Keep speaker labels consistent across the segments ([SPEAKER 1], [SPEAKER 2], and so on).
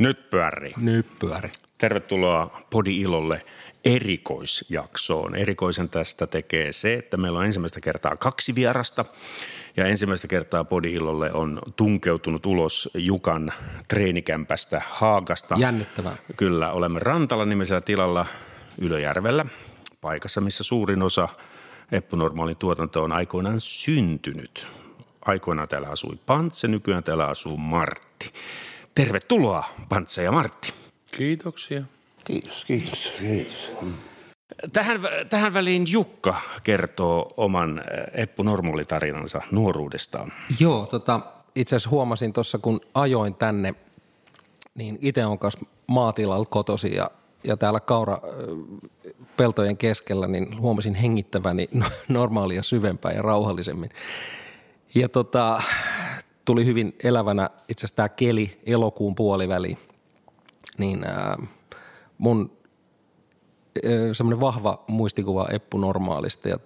[SPEAKER 1] Nyt pyörii.
[SPEAKER 2] Nyt pyöri.
[SPEAKER 1] Tervetuloa Podi Ilolle erikoisjaksoon. Erikoisen tästä tekee se, että meillä on ensimmäistä kertaa kaksi vierasta. Ja ensimmäistä kertaa Podi Ilolle on tunkeutunut ulos Jukan treenikämpästä Haagasta.
[SPEAKER 2] Jännittävää.
[SPEAKER 1] Kyllä, olemme Rantala nimisellä tilalla Ylöjärvellä, paikassa, missä suurin osa Eppu-normaalin tuotanto on aikoinaan syntynyt. Aikoinaan täällä asui Pantse, nykyään täällä asuu Martti. Tervetuloa Pantse ja Martti.
[SPEAKER 3] Kiitoksia.
[SPEAKER 4] Kiitos, kiitos, kiitos.
[SPEAKER 1] Tähän, tähän väliin Jukka kertoo oman eh, Eppu Normaali-tarinansa nuoruudestaan.
[SPEAKER 2] Joo, tota, itse asiassa huomasin tuossa, kun ajoin tänne, niin itse on kanssa maatilalla kotosi ja, ja täällä kaura ö, peltojen keskellä, niin huomasin hengittäväni no- normaalia syvempää ja rauhallisemmin. Ja tota, tuli hyvin elävänä itse asiassa tämä keli elokuun puoliväli, niin ää, mun semmoinen vahva muistikuva Eppu Normaalista ja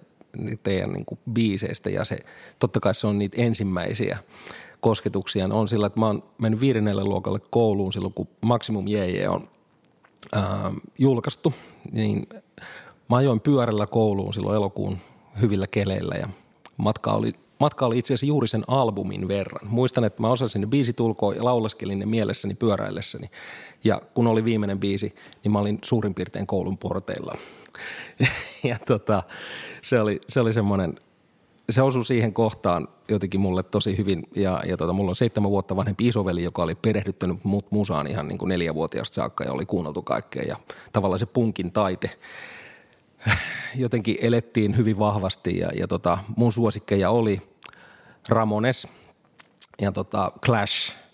[SPEAKER 2] teidän niin kuin biiseistä ja se, totta kai se on niitä ensimmäisiä kosketuksia. On sillä, että mä oon mennyt viidennelle luokalle kouluun silloin, kun Maximum JJ on ää, julkaistu, niin mä ajoin pyörällä kouluun silloin elokuun hyvillä keleillä ja matka oli, matka oli itse asiassa juuri sen albumin verran. Muistan, että mä osasin ne biisit ulkoa ja laulaskelin ne mielessäni pyöräillessäni. Ja kun oli viimeinen biisi, niin mä olin suurin piirtein koulun porteilla. ja tota, se oli, se oli semmoinen, se osui siihen kohtaan jotenkin mulle tosi hyvin. Ja, ja tota, mulla on seitsemän vuotta vanhempi isoveli, joka oli perehdyttänyt mut musaan ihan niin kuin neljävuotiaasta saakka ja oli kuunneltu kaikkea. Ja tavallaan se punkin taite jotenkin elettiin hyvin vahvasti ja, ja tota, mun suosikkeja oli Ramones ja tota Clash –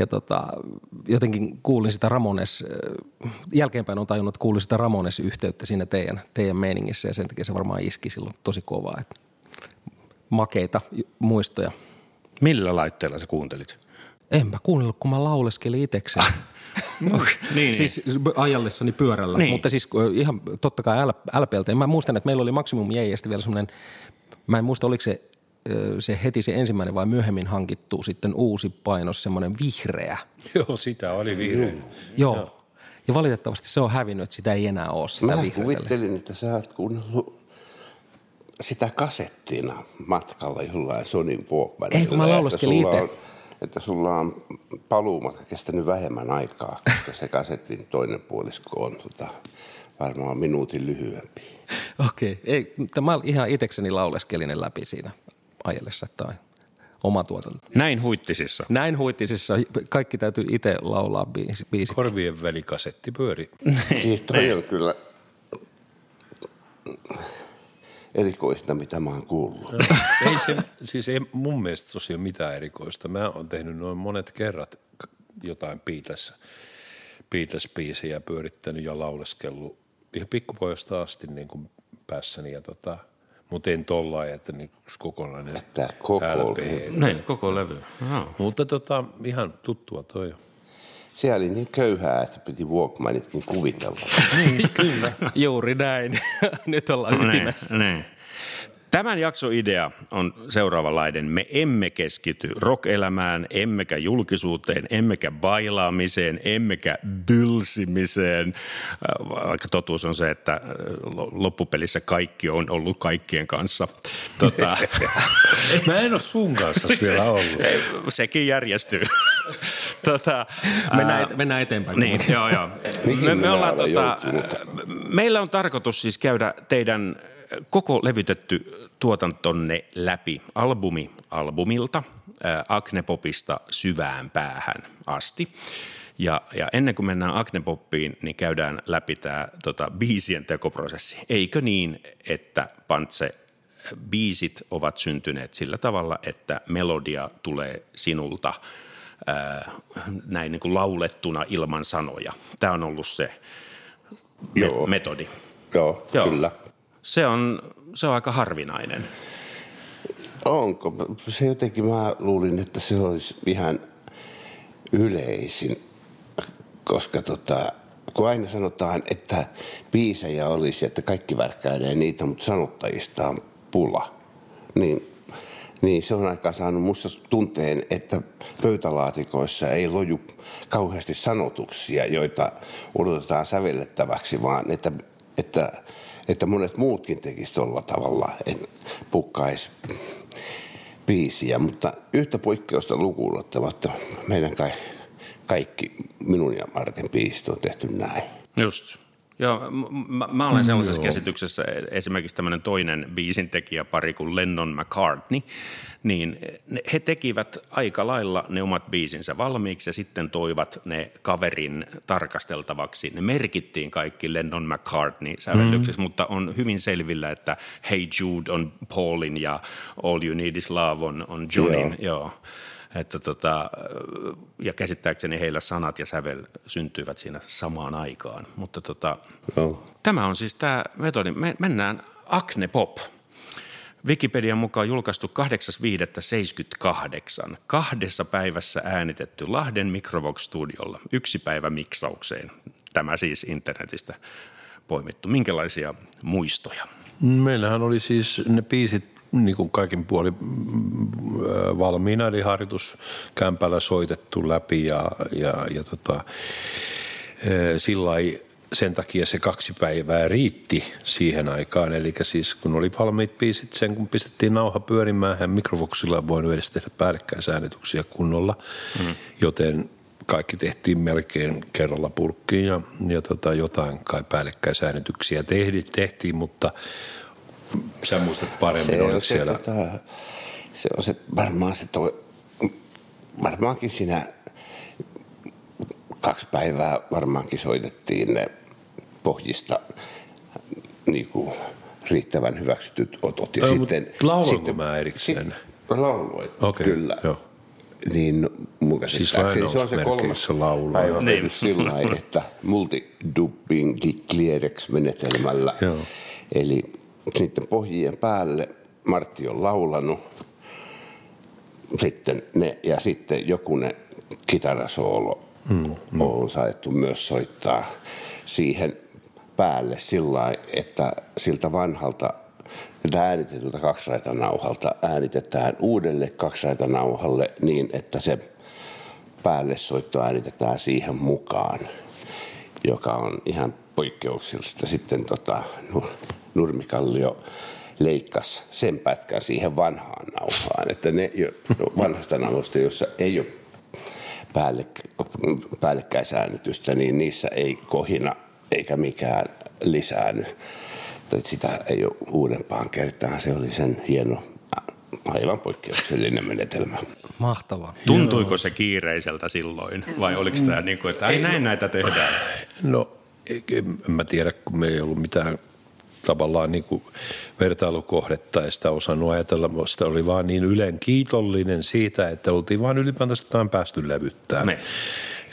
[SPEAKER 2] ja tota, jotenkin kuulin sitä Ramones, äh, jälkeenpäin on tajunnut, että kuulin sitä Ramones-yhteyttä siinä teidän, teidän meiningissä ja sen takia se varmaan iski silloin tosi kovaa. Että makeita muistoja.
[SPEAKER 1] Millä laitteella sä kuuntelit?
[SPEAKER 2] En mä kuunnellut, kun mä lauleskelin itsekseni.
[SPEAKER 1] Okay, niin,
[SPEAKER 2] siis ajallessani pyörällä,
[SPEAKER 1] Niin.
[SPEAKER 2] mutta siis ihan totta kai L- LPltä. Mä muistan, että meillä oli Maximum Jäijästä vielä semmoinen, mä en muista oliko se, se heti se ensimmäinen vai myöhemmin hankittu sitten uusi painos, semmoinen vihreä.
[SPEAKER 3] Joo, sitä oli vihreä.
[SPEAKER 2] Joo. Joo. Ja valitettavasti se on hävinnyt, että sitä ei enää ole sitä
[SPEAKER 4] Mä kuvittelin, että sä oot kuunnellut sitä kasettina matkalla jollain Sonin Walkmanilla.
[SPEAKER 2] Ei, kun mä lauleskelin itse.
[SPEAKER 4] on- Että sulla on paluumatka kestänyt vähemmän aikaa, koska se kasetin toinen puolisko on tota, varmaan minuutin lyhyempi.
[SPEAKER 2] Okei, okay. ei, mä ihan itsekseni lauleskelin ne läpi siinä ajellessa tai oma tuotanto.
[SPEAKER 1] Näin huittisissa.
[SPEAKER 2] Näin huittisissa, kaikki täytyy itse laulaa biisi, biisit.
[SPEAKER 3] Korvien välikasetti pyöri.
[SPEAKER 4] Siis toi on kyllä erikoista, mitä mä oon kuullut.
[SPEAKER 3] ei se, siis ei mun mielestä tosiaan mitään erikoista. Mä oon tehnyt noin monet kerrat jotain Beatles, Beatles-biisejä pyörittänyt ja lauleskellut ihan pikkupojasta asti niin kuin päässäni. Ja tota, mutta en tollain, että niin kokonainen
[SPEAKER 4] Että koko
[SPEAKER 3] LP.
[SPEAKER 4] levy.
[SPEAKER 1] Niin, koko levy. Joo.
[SPEAKER 3] Mutta tota, ihan tuttua toi.
[SPEAKER 4] Se oli niin köyhää, että piti Walkmanitkin kuvitella.
[SPEAKER 2] Juuri näin. Nyt ollaan ytimessä.
[SPEAKER 1] Niin, niin. Tämän jakson idea on seuraavanlainen. Me emme keskity rock-elämään, emmekä julkisuuteen, emmekä bailaamiseen, emmekä bylsimiseen. Äh, Vaikka totuus on se, että äh, loppupelissä kaikki on ollut kaikkien kanssa. Tota,
[SPEAKER 3] Mä en ole sun kanssa vielä ollut.
[SPEAKER 1] sekin järjestyy. tota,
[SPEAKER 2] Mennään, et, mennään eteenpäin.
[SPEAKER 1] Niin, joo, joo. Me, me ollaan, tota, meillä on tarkoitus siis käydä teidän koko levytetty tuotantonne läpi albumi albumilta, ää, Agnepopista syvään päähän asti. Ja, ja ennen kuin mennään Agnepoppiin, niin käydään läpi tämä tota, biisien tekoprosessi. Eikö niin, että Pantse, biisit ovat syntyneet sillä tavalla, että melodia tulee sinulta ää, näin niin kuin laulettuna ilman sanoja. Tämä on ollut se me-
[SPEAKER 4] Joo.
[SPEAKER 1] metodi.
[SPEAKER 4] Joo,
[SPEAKER 1] Joo.
[SPEAKER 4] kyllä.
[SPEAKER 1] Se on, se on aika harvinainen.
[SPEAKER 4] Onko? Se jotenkin mä luulin, että se olisi ihan yleisin, koska tota, kun aina sanotaan, että biisejä olisi, että kaikki värkkäilee niitä, mutta sanottajista on pula, niin niin se on aika saanut musta tunteen, että pöytälaatikoissa ei loju kauheasti sanotuksia, joita odotetaan sävellettäväksi, vaan että, että, että monet muutkin tekisivät tuolla tavalla, että pukkaisi biisiä. Mutta yhtä poikkeusta lukuun ottamatta meidän kai, kaikki minun ja Martin biisit on tehty näin.
[SPEAKER 1] Just. Joo, mä, mä olen sellaisessa mm, käsityksessä, esimerkiksi tämmöinen toinen biisintekijäpari kuin Lennon McCartney, niin he tekivät aika lailla ne omat biisinsä valmiiksi ja sitten toivat ne kaverin tarkasteltavaksi. Ne merkittiin kaikki Lennon McCartney sävellyksessä, mm. mutta on hyvin selvillä, että Hey Jude on Paulin ja All You Need Is Love on, on Johnin. Joo. Joo. Että tota, ja käsittääkseni heillä sanat ja sävel syntyivät siinä samaan aikaan. Mutta tota, no. tämä on siis tämä metodi. Me mennään Acne Pop. Wikipedian mukaan julkaistu 8.5.78. Kahdessa päivässä äänitetty Lahden Microvox Studiolla. Yksi päivä miksaukseen. Tämä siis internetistä poimittu. Minkälaisia muistoja?
[SPEAKER 3] Meillähän oli siis ne biisit niin kuin kaikin puoli mm, valmiina, eli harjoituskämpällä soitettu läpi ja, ja, ja tota, sillä sen takia se kaksi päivää riitti siihen aikaan. Eli siis kun oli valmiit biisit, sen kun pistettiin nauha pyörimään, hän mikrofoksilla voinut edes tehdä päällekkäisäänetyksiä kunnolla, mm. joten kaikki tehtiin melkein kerralla purkkiin ja, ja tota, jotain kai päällekkäisäänetyksiä tehtiin, tehtiin, mutta sä muistat paremmin, se oliko se, siellä? Tota,
[SPEAKER 4] se on se, varmaan se toi, varmaankin siinä kaksi päivää varmaankin soitettiin ne pohjista niin kuin riittävän hyväksytyt otot. Ja
[SPEAKER 3] Ei, sitten, sitten, mä erikseen?
[SPEAKER 4] Lauloin, okay, kyllä. Joo. Niin mun siis se on se kolmas laulu. päivä niin. sillä että multidubbing clearex menetelmällä. Joo. Eli niiden pohjien päälle Martti on laulanut, sitten ne, ja sitten joku ne kitarasoolo mm, mm. on saettu myös soittaa siihen päälle sillä että siltä vanhalta äänitetyltä kaksiraitanauhalta äänitetään uudelle kaksiraitanauhalle niin, että se päälle soitto äänitetään siihen mukaan, joka on ihan poikkeuksellista sitten tota, no, Nurmikallio leikkasi sen pätkän siihen vanhaan nauhaan. Että ne vanhasta nauhasta, jossa ei ole päällekkäisäänitystä, niin niissä ei kohina eikä mikään lisäänny. Sitä ei ole uudempaan kertaan. Se oli sen hieno, aivan poikkeuksellinen menetelmä.
[SPEAKER 2] Mahtavaa.
[SPEAKER 1] Tuntuiko se kiireiseltä silloin vai oliko tämä niin kuin, että ei näin näitä tehdään?
[SPEAKER 3] No en mä tiedä, kun me ei ollut mitään tavallaan niin kuin vertailukohdetta ja sitä osannut ajatella. Sitä oli vaan niin ylen kiitollinen siitä, että oltiin vaan ylipäätään päästy levyttämään. Me.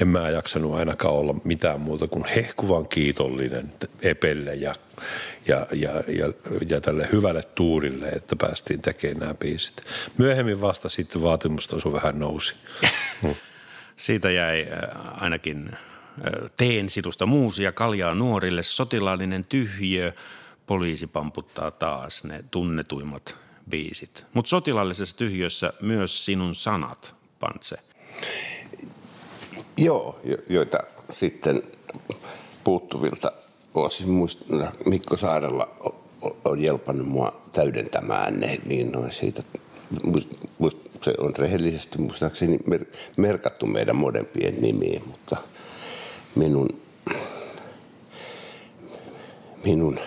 [SPEAKER 3] En mä jaksanut ainakaan olla mitään muuta kuin hehkuvan kiitollinen Epelle ja, ja, ja, ja, ja tälle hyvälle tuurille, että päästiin tekemään nämä biisit. Myöhemmin vasta sitten vaatimustaso vähän nousi.
[SPEAKER 1] Siitä jäi äh, ainakin äh, teen situsta muusia kaljaa nuorille, sotilaallinen tyhjö, poliisi pamputtaa taas ne tunnetuimmat biisit. Mutta sotilaallisessa tyhjössä myös sinun sanat, Pantse.
[SPEAKER 4] Joo, joita sitten puuttuvilta osin muista, Mikko Saarella on jelpannut mua täydentämään ne, niin noin siitä, muist, muist, se on rehellisesti muistaakseni mer, merkattu meidän modempien nimiin, mutta minun, minun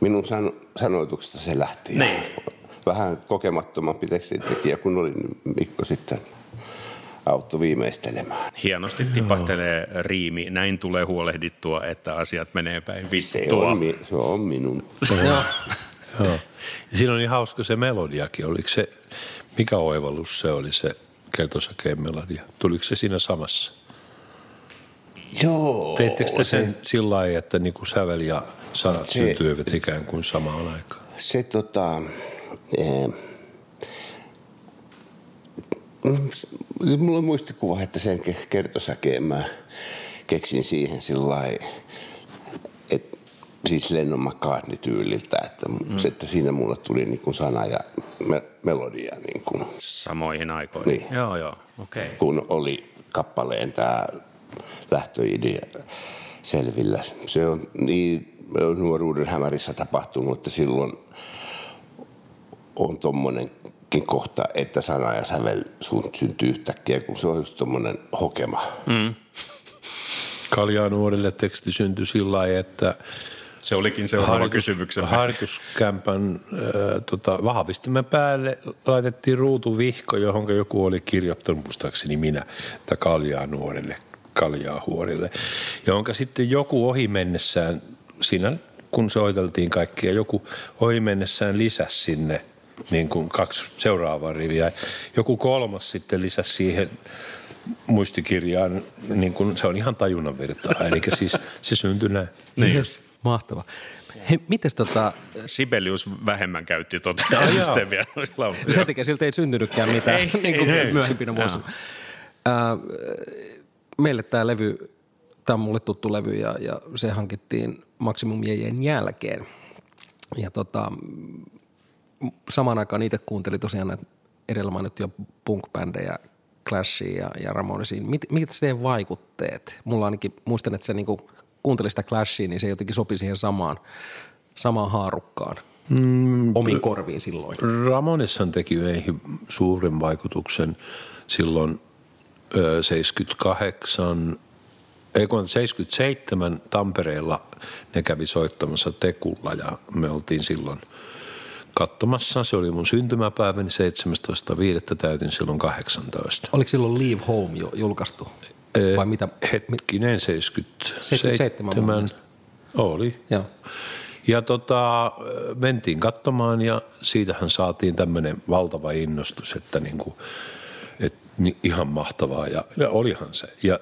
[SPEAKER 4] minun san, sanoituksesta se lähti. Niin. Vähän kokemattomampi tekstintekijä kun oli Mikko sitten auto viimeistelemään.
[SPEAKER 1] Hienosti tipahtelee riimi. Näin tulee huolehdittua, että asiat menee päin vittua.
[SPEAKER 4] Se on, se on minun. Joo.
[SPEAKER 3] Joo. Siinä oli hauska se melodiakin. Oliko se, mikä oivallus se oli se keltosakeen melodia? Tuliko se siinä samassa?
[SPEAKER 4] Joo.
[SPEAKER 3] Teittekö te sen se, sillä lailla, että niin kuin sävel ja sanat se, syntyivät ikään kuin samaan aikaan?
[SPEAKER 4] Se tota... Eh, mulla on muistikuva, että sen kertosäkeen mä keksin siihen sillä että siis Lennon McCartney tyyliltä, että, mm. se, että siinä mulle tuli niin kuin sana ja me, melodia. Niin kuin,
[SPEAKER 1] Samoihin aikoihin.
[SPEAKER 4] Niin.
[SPEAKER 1] Joo, joo, okei. Okay.
[SPEAKER 4] kun oli kappaleen tämä lähtöidea selvillä. Se on niin nuoruuden hämärissä tapahtunut, että silloin on tommonenkin kohta, että sana ja sävel sun syntyy yhtäkkiä, kun se on just tommonen hokema. Mm.
[SPEAKER 3] Kaljaa nuorille teksti syntyi sillä lailla, että
[SPEAKER 1] Se olikin seuraava kysymyksen.
[SPEAKER 3] harjoituskämpän äh, tota, vahvistimen päälle laitettiin ruutuvihko, johon joku oli kirjoittanut, muistaakseni minä, että kaljaa nuorille, kaljaa huorille, jonka sitten joku ohi mennessään, siinä kun soiteltiin kaikkia, joku ohi mennessään lisäsi sinne niin kuin kaksi seuraavaa riviä. Joku kolmas sitten lisäsi siihen muistikirjaan, niin kuin, se on ihan tajunnan virtaa, eli siis se syntyi näin.
[SPEAKER 2] Niin. Yes. Mahtava. Hei, mites tota,
[SPEAKER 1] Sibelius vähemmän käytti tuota
[SPEAKER 3] joo.
[SPEAKER 1] systeemiä
[SPEAKER 2] sen takia siltä ei syntynytkään mitään
[SPEAKER 1] Ei,
[SPEAKER 2] niin kuin
[SPEAKER 1] ei,
[SPEAKER 2] myöhempinä vuosina. Ää, meille tämä levy, tämä on mulle tuttu levy ja, ja se hankittiin Maximum Jejen jälkeen. Ja tota, samaan aikaan itse kuuntelin tosiaan näitä edellä mainittuja punk-bändejä, Clashia ja, ja Ramonesiin. Mit, mitkä teidän vaikutteet? Mulla ainakin, muistan, että se niinku, kuunteli sitä Clashia, niin se jotenkin sopi siihen samaan, samaan haarukkaan. Mm, omiin korviin silloin.
[SPEAKER 3] Ramoneshan teki meihin suuren vaikutuksen silloin 78, ei kun 77 Tampereella ne kävi soittamassa Tekulla ja me oltiin silloin katsomassa. Se oli mun syntymäpäiväni 17.5. täytin silloin 18.
[SPEAKER 2] Oliko silloin Leave Home jo julkaistu? Vai mitä?
[SPEAKER 3] Hetkinen, 77.
[SPEAKER 2] 77 mun mielestä.
[SPEAKER 3] Oli.
[SPEAKER 2] Joo.
[SPEAKER 3] Ja tota, mentiin katsomaan ja siitähän saatiin tämmöinen valtava innostus, että niinku, et, niin ihan mahtavaa ja, ja olihan se. Ja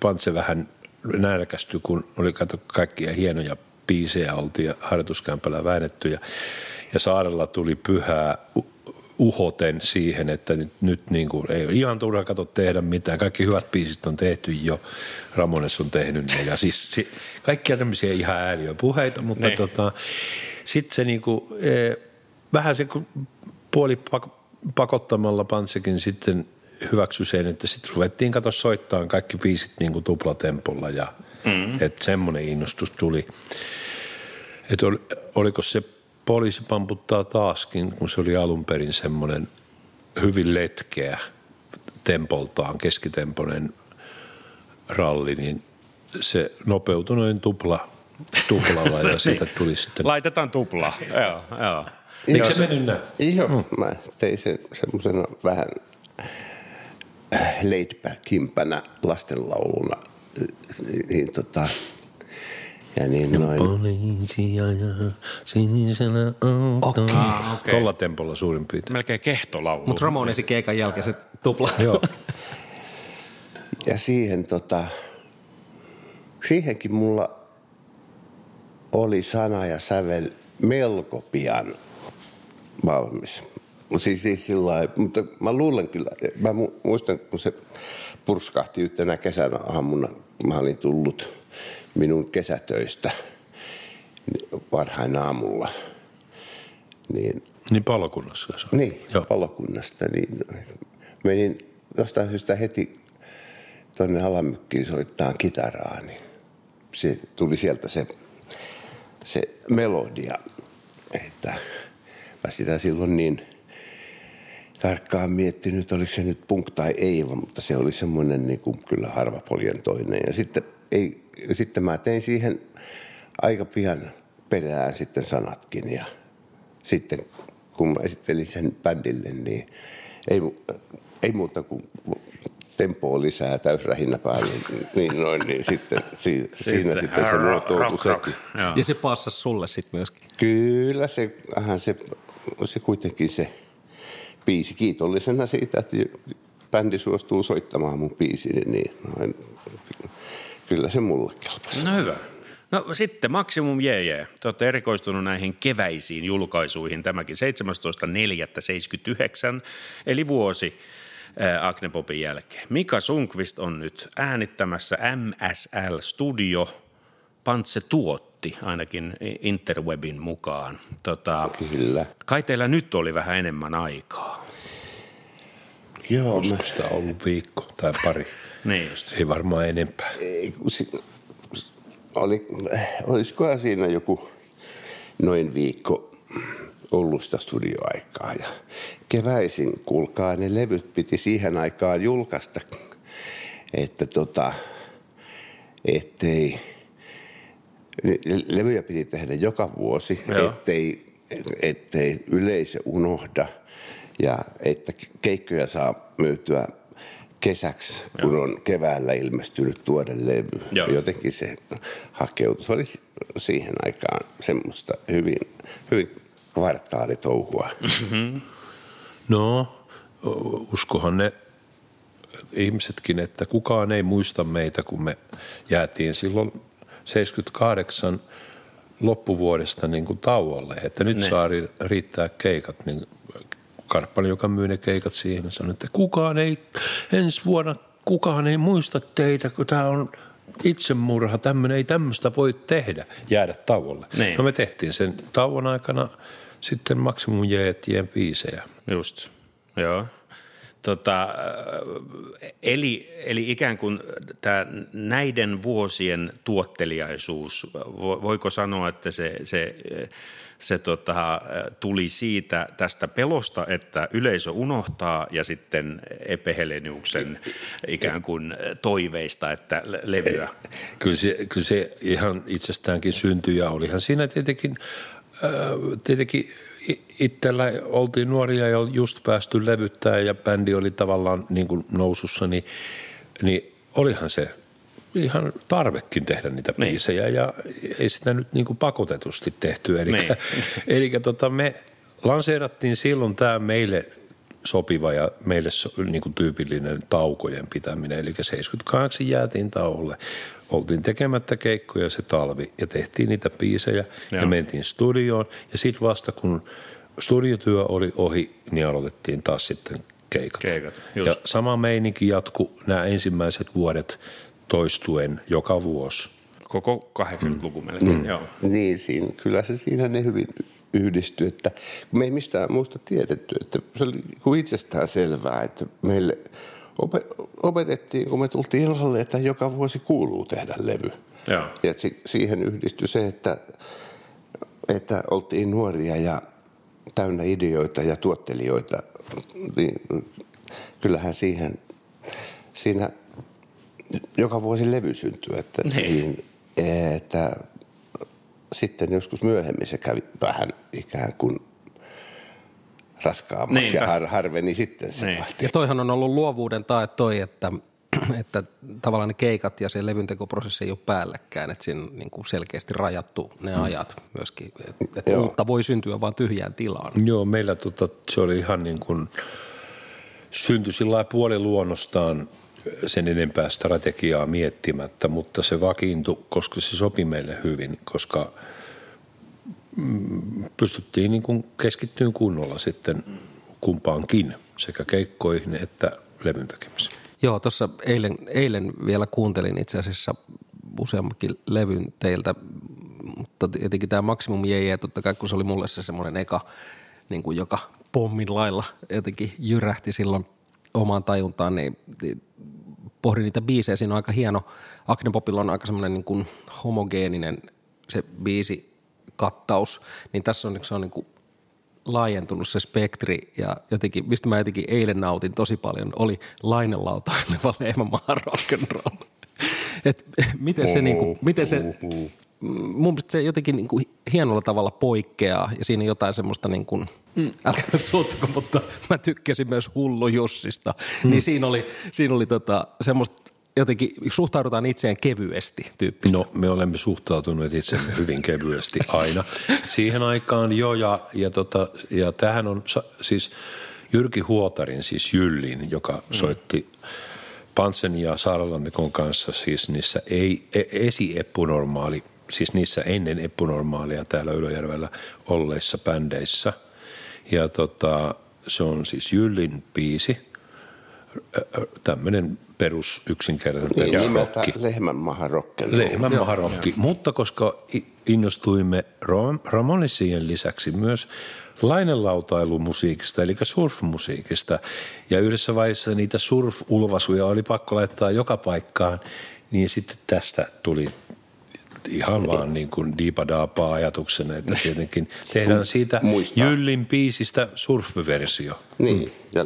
[SPEAKER 3] Pantse vähän närkästyi, kun oli kato kaikkia hienoja biisejä, oltiin harjoituskämpällä väännetty ja, ja saarella tuli pyhää uhoten siihen, että nyt, nyt niin kuin, ei ole ihan turha kato tehdä mitään. Kaikki hyvät biisit on tehty jo. Ramones on tehnyt ne. Ja siis si, kaikkia tämmöisiä ihan ääliöpuheita, mutta
[SPEAKER 1] Niin.
[SPEAKER 3] tota, sitten se niin kuin, eh, vähän se kun puoli pak- pakottamalla Pantsekin sitten hyväksy sen, että sitten ruvettiin kato soittaa kaikki biisit niin kuin tuplatempolla ja mm. että semmoinen innostus tuli. Että ol, oliko se poliisi pamputtaa taaskin, kun se oli alun perin semmoinen hyvin letkeä tempoltaan, keskitempoinen ralli, niin se nopeutui noin tupla, tuplalla ja siitä tuli sitten...
[SPEAKER 1] Laitetaan tuplaa. joo, joo.
[SPEAKER 3] Eikö se mennyt näin?
[SPEAKER 4] Joo, mä tein sen semmoisena vähän äh, laid-backimpänä lastenlauluna. Niin, tota, ja niin noin.
[SPEAKER 3] Poliisia ja sinisellä auto. Okay.
[SPEAKER 1] Ah, okei.
[SPEAKER 3] Tolla tempolla suurin piirtein.
[SPEAKER 1] Melkein kehtolaulu.
[SPEAKER 2] Mutta Ramonesi keikan jälkeen se tupla.
[SPEAKER 3] Joo.
[SPEAKER 4] Ja siihen tota, siihenkin mulla oli sana ja sävel melko pian valmis. Siis, siis sillä mutta mä luulen kyllä, mä mu- muistan kun se purskahti yhtenä kesänä aamuna, mä olin tullut minun kesätöistä varhain aamulla. Niin
[SPEAKER 3] Niin palokunnassa se on.
[SPEAKER 4] niin,
[SPEAKER 3] Joo.
[SPEAKER 4] palokunnasta. Niin menin jostain syystä heti tuonne alamykkiin soittaa kitaraa, niin se tuli sieltä se, se melodia, että mä sitä silloin niin tarkkaan miettinyt, oliko se nyt punk tai ei, mutta se oli semmoinen niin kuin kyllä harvapoljentoinen. Ja sitten, ei, ja sitten mä tein siihen aika pian perään sitten sanatkin ja sitten kun mä esittelin sen bändille, niin ei, ei muuta kuin tempoa lisää täysrähinnä päälle, niin noin, niin sitten, si, siinä sitten se muotoutui sekin.
[SPEAKER 2] Ja se passasi sulle sitten myöskin.
[SPEAKER 4] Kyllä se, se, se kuitenkin se biisi kiitollisena siitä, että bändi suostuu soittamaan mun biisini, niin noin, kyllä se mulle kelpasi.
[SPEAKER 1] No hyvä. No sitten Maximum JJ. Te olette erikoistunut näihin keväisiin julkaisuihin. Tämäkin 17.4.79, eli vuosi ää, Agnepopin jälkeen. Mika Sunkvist on nyt äänittämässä MSL Studio. Pantse tuottaa. Spotti, ainakin Interwebin mukaan. Tota,
[SPEAKER 4] Kyllä.
[SPEAKER 1] kai teillä nyt oli vähän enemmän aikaa.
[SPEAKER 4] Joo, mä,
[SPEAKER 3] Olisiko sitä ollut viikko tai pari?
[SPEAKER 1] Niin just.
[SPEAKER 3] Ei varmaan enempää.
[SPEAKER 4] ei, si, oli, olisikohan siinä joku noin viikko ollut sitä studioaikaa. Ja keväisin, kuulkaa, ne levyt piti siihen aikaan julkaista, että tota, ettei, levyjä piti tehdä joka vuosi,
[SPEAKER 1] Joo.
[SPEAKER 4] ettei, ettei yleisö unohda ja että keikkoja saa myytyä kesäksi, kun on keväällä ilmestynyt tuoda levy.
[SPEAKER 1] Joo.
[SPEAKER 4] Jotenkin se hakeutus oli siihen aikaan semmoista hyvin, hyvin kvartaalitouhua.
[SPEAKER 3] No, uskohan ne ihmisetkin, että kukaan ei muista meitä, kun me jäätiin silloin 78 loppuvuodesta niin kuin tauolle, että nyt
[SPEAKER 1] Ne.
[SPEAKER 3] saa ri- riittää keikat, niin Karppani, joka myy ne keikat siihen, sanoi, että kukaan ei, ensi vuonna kukaan ei muista teitä, kun tämä on itsemurha, tämmöinen ei tämmöistä voi tehdä, jäädä tauolle.
[SPEAKER 1] Niin.
[SPEAKER 3] No me tehtiin sen tauon aikana sitten Maximum Jeetien biisejä.
[SPEAKER 1] Just, joo. Tota, äh, eli, eli ikään kuin tämä näiden vuosien tuotteliaisuus, vo- voiko sanoa, että se, se, se tota, tuli siitä tästä pelosta, että yleisö unohtaa ja sitten Epe Heleniuksen ikään kuin toiveista, että le- levyä.
[SPEAKER 3] Kyllä se, kyllä se ihan itsestäänkin syntyi ja olihan siinä tietenkin, äh, tietenkin itsellä oltiin nuoria ja just päästy levyttää ja bändi oli tavallaan niin kuin nousussa, niin, niin olihan se ihan tarvekin tehdä niitä
[SPEAKER 1] Niin.
[SPEAKER 3] biisejä ja ei sitä nyt niin kuin pakotetusti tehty. Eli,
[SPEAKER 1] Niin.
[SPEAKER 3] eli tota me lanseerattiin silloin tämä meille sopiva ja meille so, niin kuin tyypillinen taukojen pitäminen. Eli 78 jäätiin tauolle. Oltiin tekemättä keikkoja se talvi ja tehtiin niitä biisejä ja mentiin studioon. Ja sitten vasta kun studiotyö oli ohi, niin aloitettiin taas sitten keikat.
[SPEAKER 1] Keikat,
[SPEAKER 3] ja sama meininki jatkuu nämä ensimmäiset vuodet toistuen joka vuosi.
[SPEAKER 1] Koko 80-luku melkein, joo.
[SPEAKER 4] Niin, siinä, kyllä se siinä ne hyvin yhdistyi, että me ei mistään muusta tiedetty, että se oli kuin itsestään selvää, että meille ope- opetettiin, kun me tultiin illalle, että joka vuosi kuuluu tehdä levy.
[SPEAKER 1] Joo.
[SPEAKER 4] Ja si- siihen yhdistyi se, että, että oltiin nuoria ja täynnä ideoita ja tuottelijoita, niin kyllähän siihen, siinä joka vuosi levy syntyy, että,
[SPEAKER 1] Niin.
[SPEAKER 4] niin, että sitten joskus myöhemmin se kävi vähän ikään kuin raskaammaksi
[SPEAKER 1] Niinpä.
[SPEAKER 4] ja har, harveni sitten se
[SPEAKER 1] Niin.
[SPEAKER 2] Ja toihan on ollut luovuuden tae toi, että, että tavallaan ne keikat ja se levyntekoprosessi ei ole päällekkäin, että siinä on niin kuin selkeästi rajattu ne ajat myöskin, että,
[SPEAKER 4] Joo.
[SPEAKER 2] uutta voi syntyä vain tyhjään tilaan.
[SPEAKER 3] Joo, meillä tota, se oli ihan niin kuin, syntyi sillä puoliluonnostaan sen enempää strategiaa miettimättä, mutta se vakiintui, koska se sopi meille hyvin, koska mm, pystyttiin niin kuin keskittyyn kunnolla sitten kumpaankin, sekä keikkoihin että levyn tekemiseen.
[SPEAKER 2] Joo, tuossa eilen, eilen vielä kuuntelin itse asiassa useammankin levyn teiltä, mutta tietenkin tämä Maximum JJ, totta kai kun se oli mulle se semmoinen eka, niin kuin joka pommin lailla jotenkin jyrähti silloin omaan tajuntaan, niin niin pohdin niitä biisejä. Siinä on aika hieno, Agnepopilla on aika semmoinen niin kuin homogeeninen se biisi kattaus, niin tässä on, se on niin kuin laajentunut se spektri ja jotenkin, mistä mä jotenkin eilen nautin tosi paljon, oli lainelautaileva lehmämaa rock'n'roll. Et miten se, niinku, miten se, mun mielestä se jotenkin niinku hienolla tavalla poikkeaa ja siinä on jotain semmoista niin kuin, älkää nyt suuttako, mutta mä tykkäsin myös Hullu Jussista, niin siinä oli, siinä oli tota, semmoista jotenkin suhtaudutaan itseään kevyesti tyyppistä.
[SPEAKER 3] No, me olemme suhtautuneet itsemme hyvin kevyesti aina. Siihen aikaan jo, ja, ja, tota, ja tähän on siis Jyrki Huotarin, siis Jyllin, joka mm. soitti Pansen ja Saaralammikon kanssa siis niissä ei, e, esi-epunormaali, siis niissä ennen epunormaalia täällä Ylöjärvellä olleissa bändeissä. Ja tota, se on siis Jyllin biisi, tämmöinen perus yksinkertainen
[SPEAKER 4] Niin,
[SPEAKER 3] perusrokki.
[SPEAKER 4] lehmän maha rock'n'roll.
[SPEAKER 3] Lehmän maharokki. Mutta koska innostuimme Ram- Ramonisien lisäksi myös lainelautailumusiikista, eli surfmusiikista, ja yhdessä vaiheessa niitä surf-ulvasuja oli pakko laittaa joka paikkaan, niin sitten tästä tuli ihan vaan niin kuin diipadaapaa ajatuksena, että tietenkin tehdään siitä
[SPEAKER 4] muistaa.
[SPEAKER 3] Jyllin biisistä surf-versio.
[SPEAKER 4] Niin, ja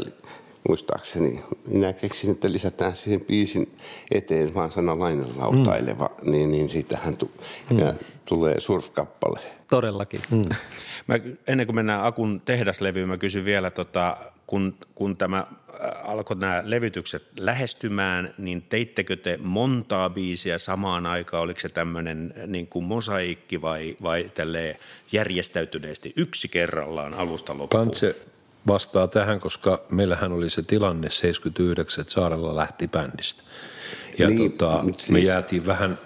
[SPEAKER 4] muistaakseni minä keksin, että lisätään siihen biisin eteen vaan sana lainelautaileva, mm. niin, niin siitähän tu- mm. ja tulee surfkappale.
[SPEAKER 2] Todellakin.
[SPEAKER 3] Mm.
[SPEAKER 1] Mä, ennen kuin mennään Akun tehdaslevyyn, mä kysyn vielä, tota, kun, kun tämä äh, alkoi nämä levytykset lähestymään, niin teittekö te montaa biisiä samaan aikaan? Oliko se tämmöinen niin kuin mosaikki vai, vai järjestäytyneesti yksi kerrallaan alusta loppuun?
[SPEAKER 3] Pantse vastaa tähän, koska meillähän oli se tilanne 79, että Saarella lähti bändistä. Ja
[SPEAKER 4] Niin,
[SPEAKER 3] tota,
[SPEAKER 4] mut
[SPEAKER 3] me
[SPEAKER 4] siis-
[SPEAKER 3] jäätiin vähän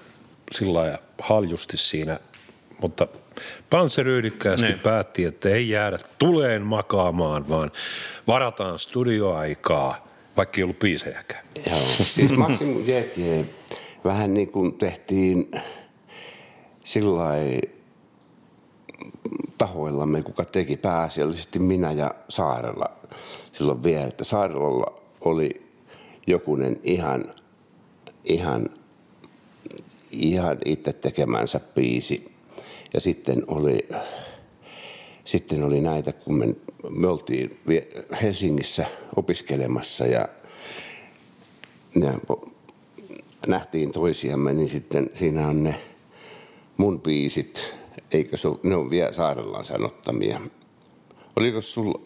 [SPEAKER 3] sillä haljusti siinä, mutta Panse ryhdikkäästi
[SPEAKER 1] Niin.
[SPEAKER 3] päätti, että ei jäädä tuleen makaamaan, vaan varataan studioaikaa, vaikka ei ollut biisejäkään.
[SPEAKER 4] Joo. Siis Maximum Jetie vähän niin kuin tehtiin sillä tahoillamme, kuka teki pääasiallisesti minä ja Saarella silloin vielä, että Saarella oli jokunen ihan, ihan, ihan itse tekemänsä biisi. Ja sitten oli, sitten oli näitä, kun me, me oltiin Helsingissä opiskelemassa ja, ja nähtiin toisiamme, niin sitten siinä on ne mun biisit, eikö se, ne on vielä Saarellaan sanottamia. Oliko sulla,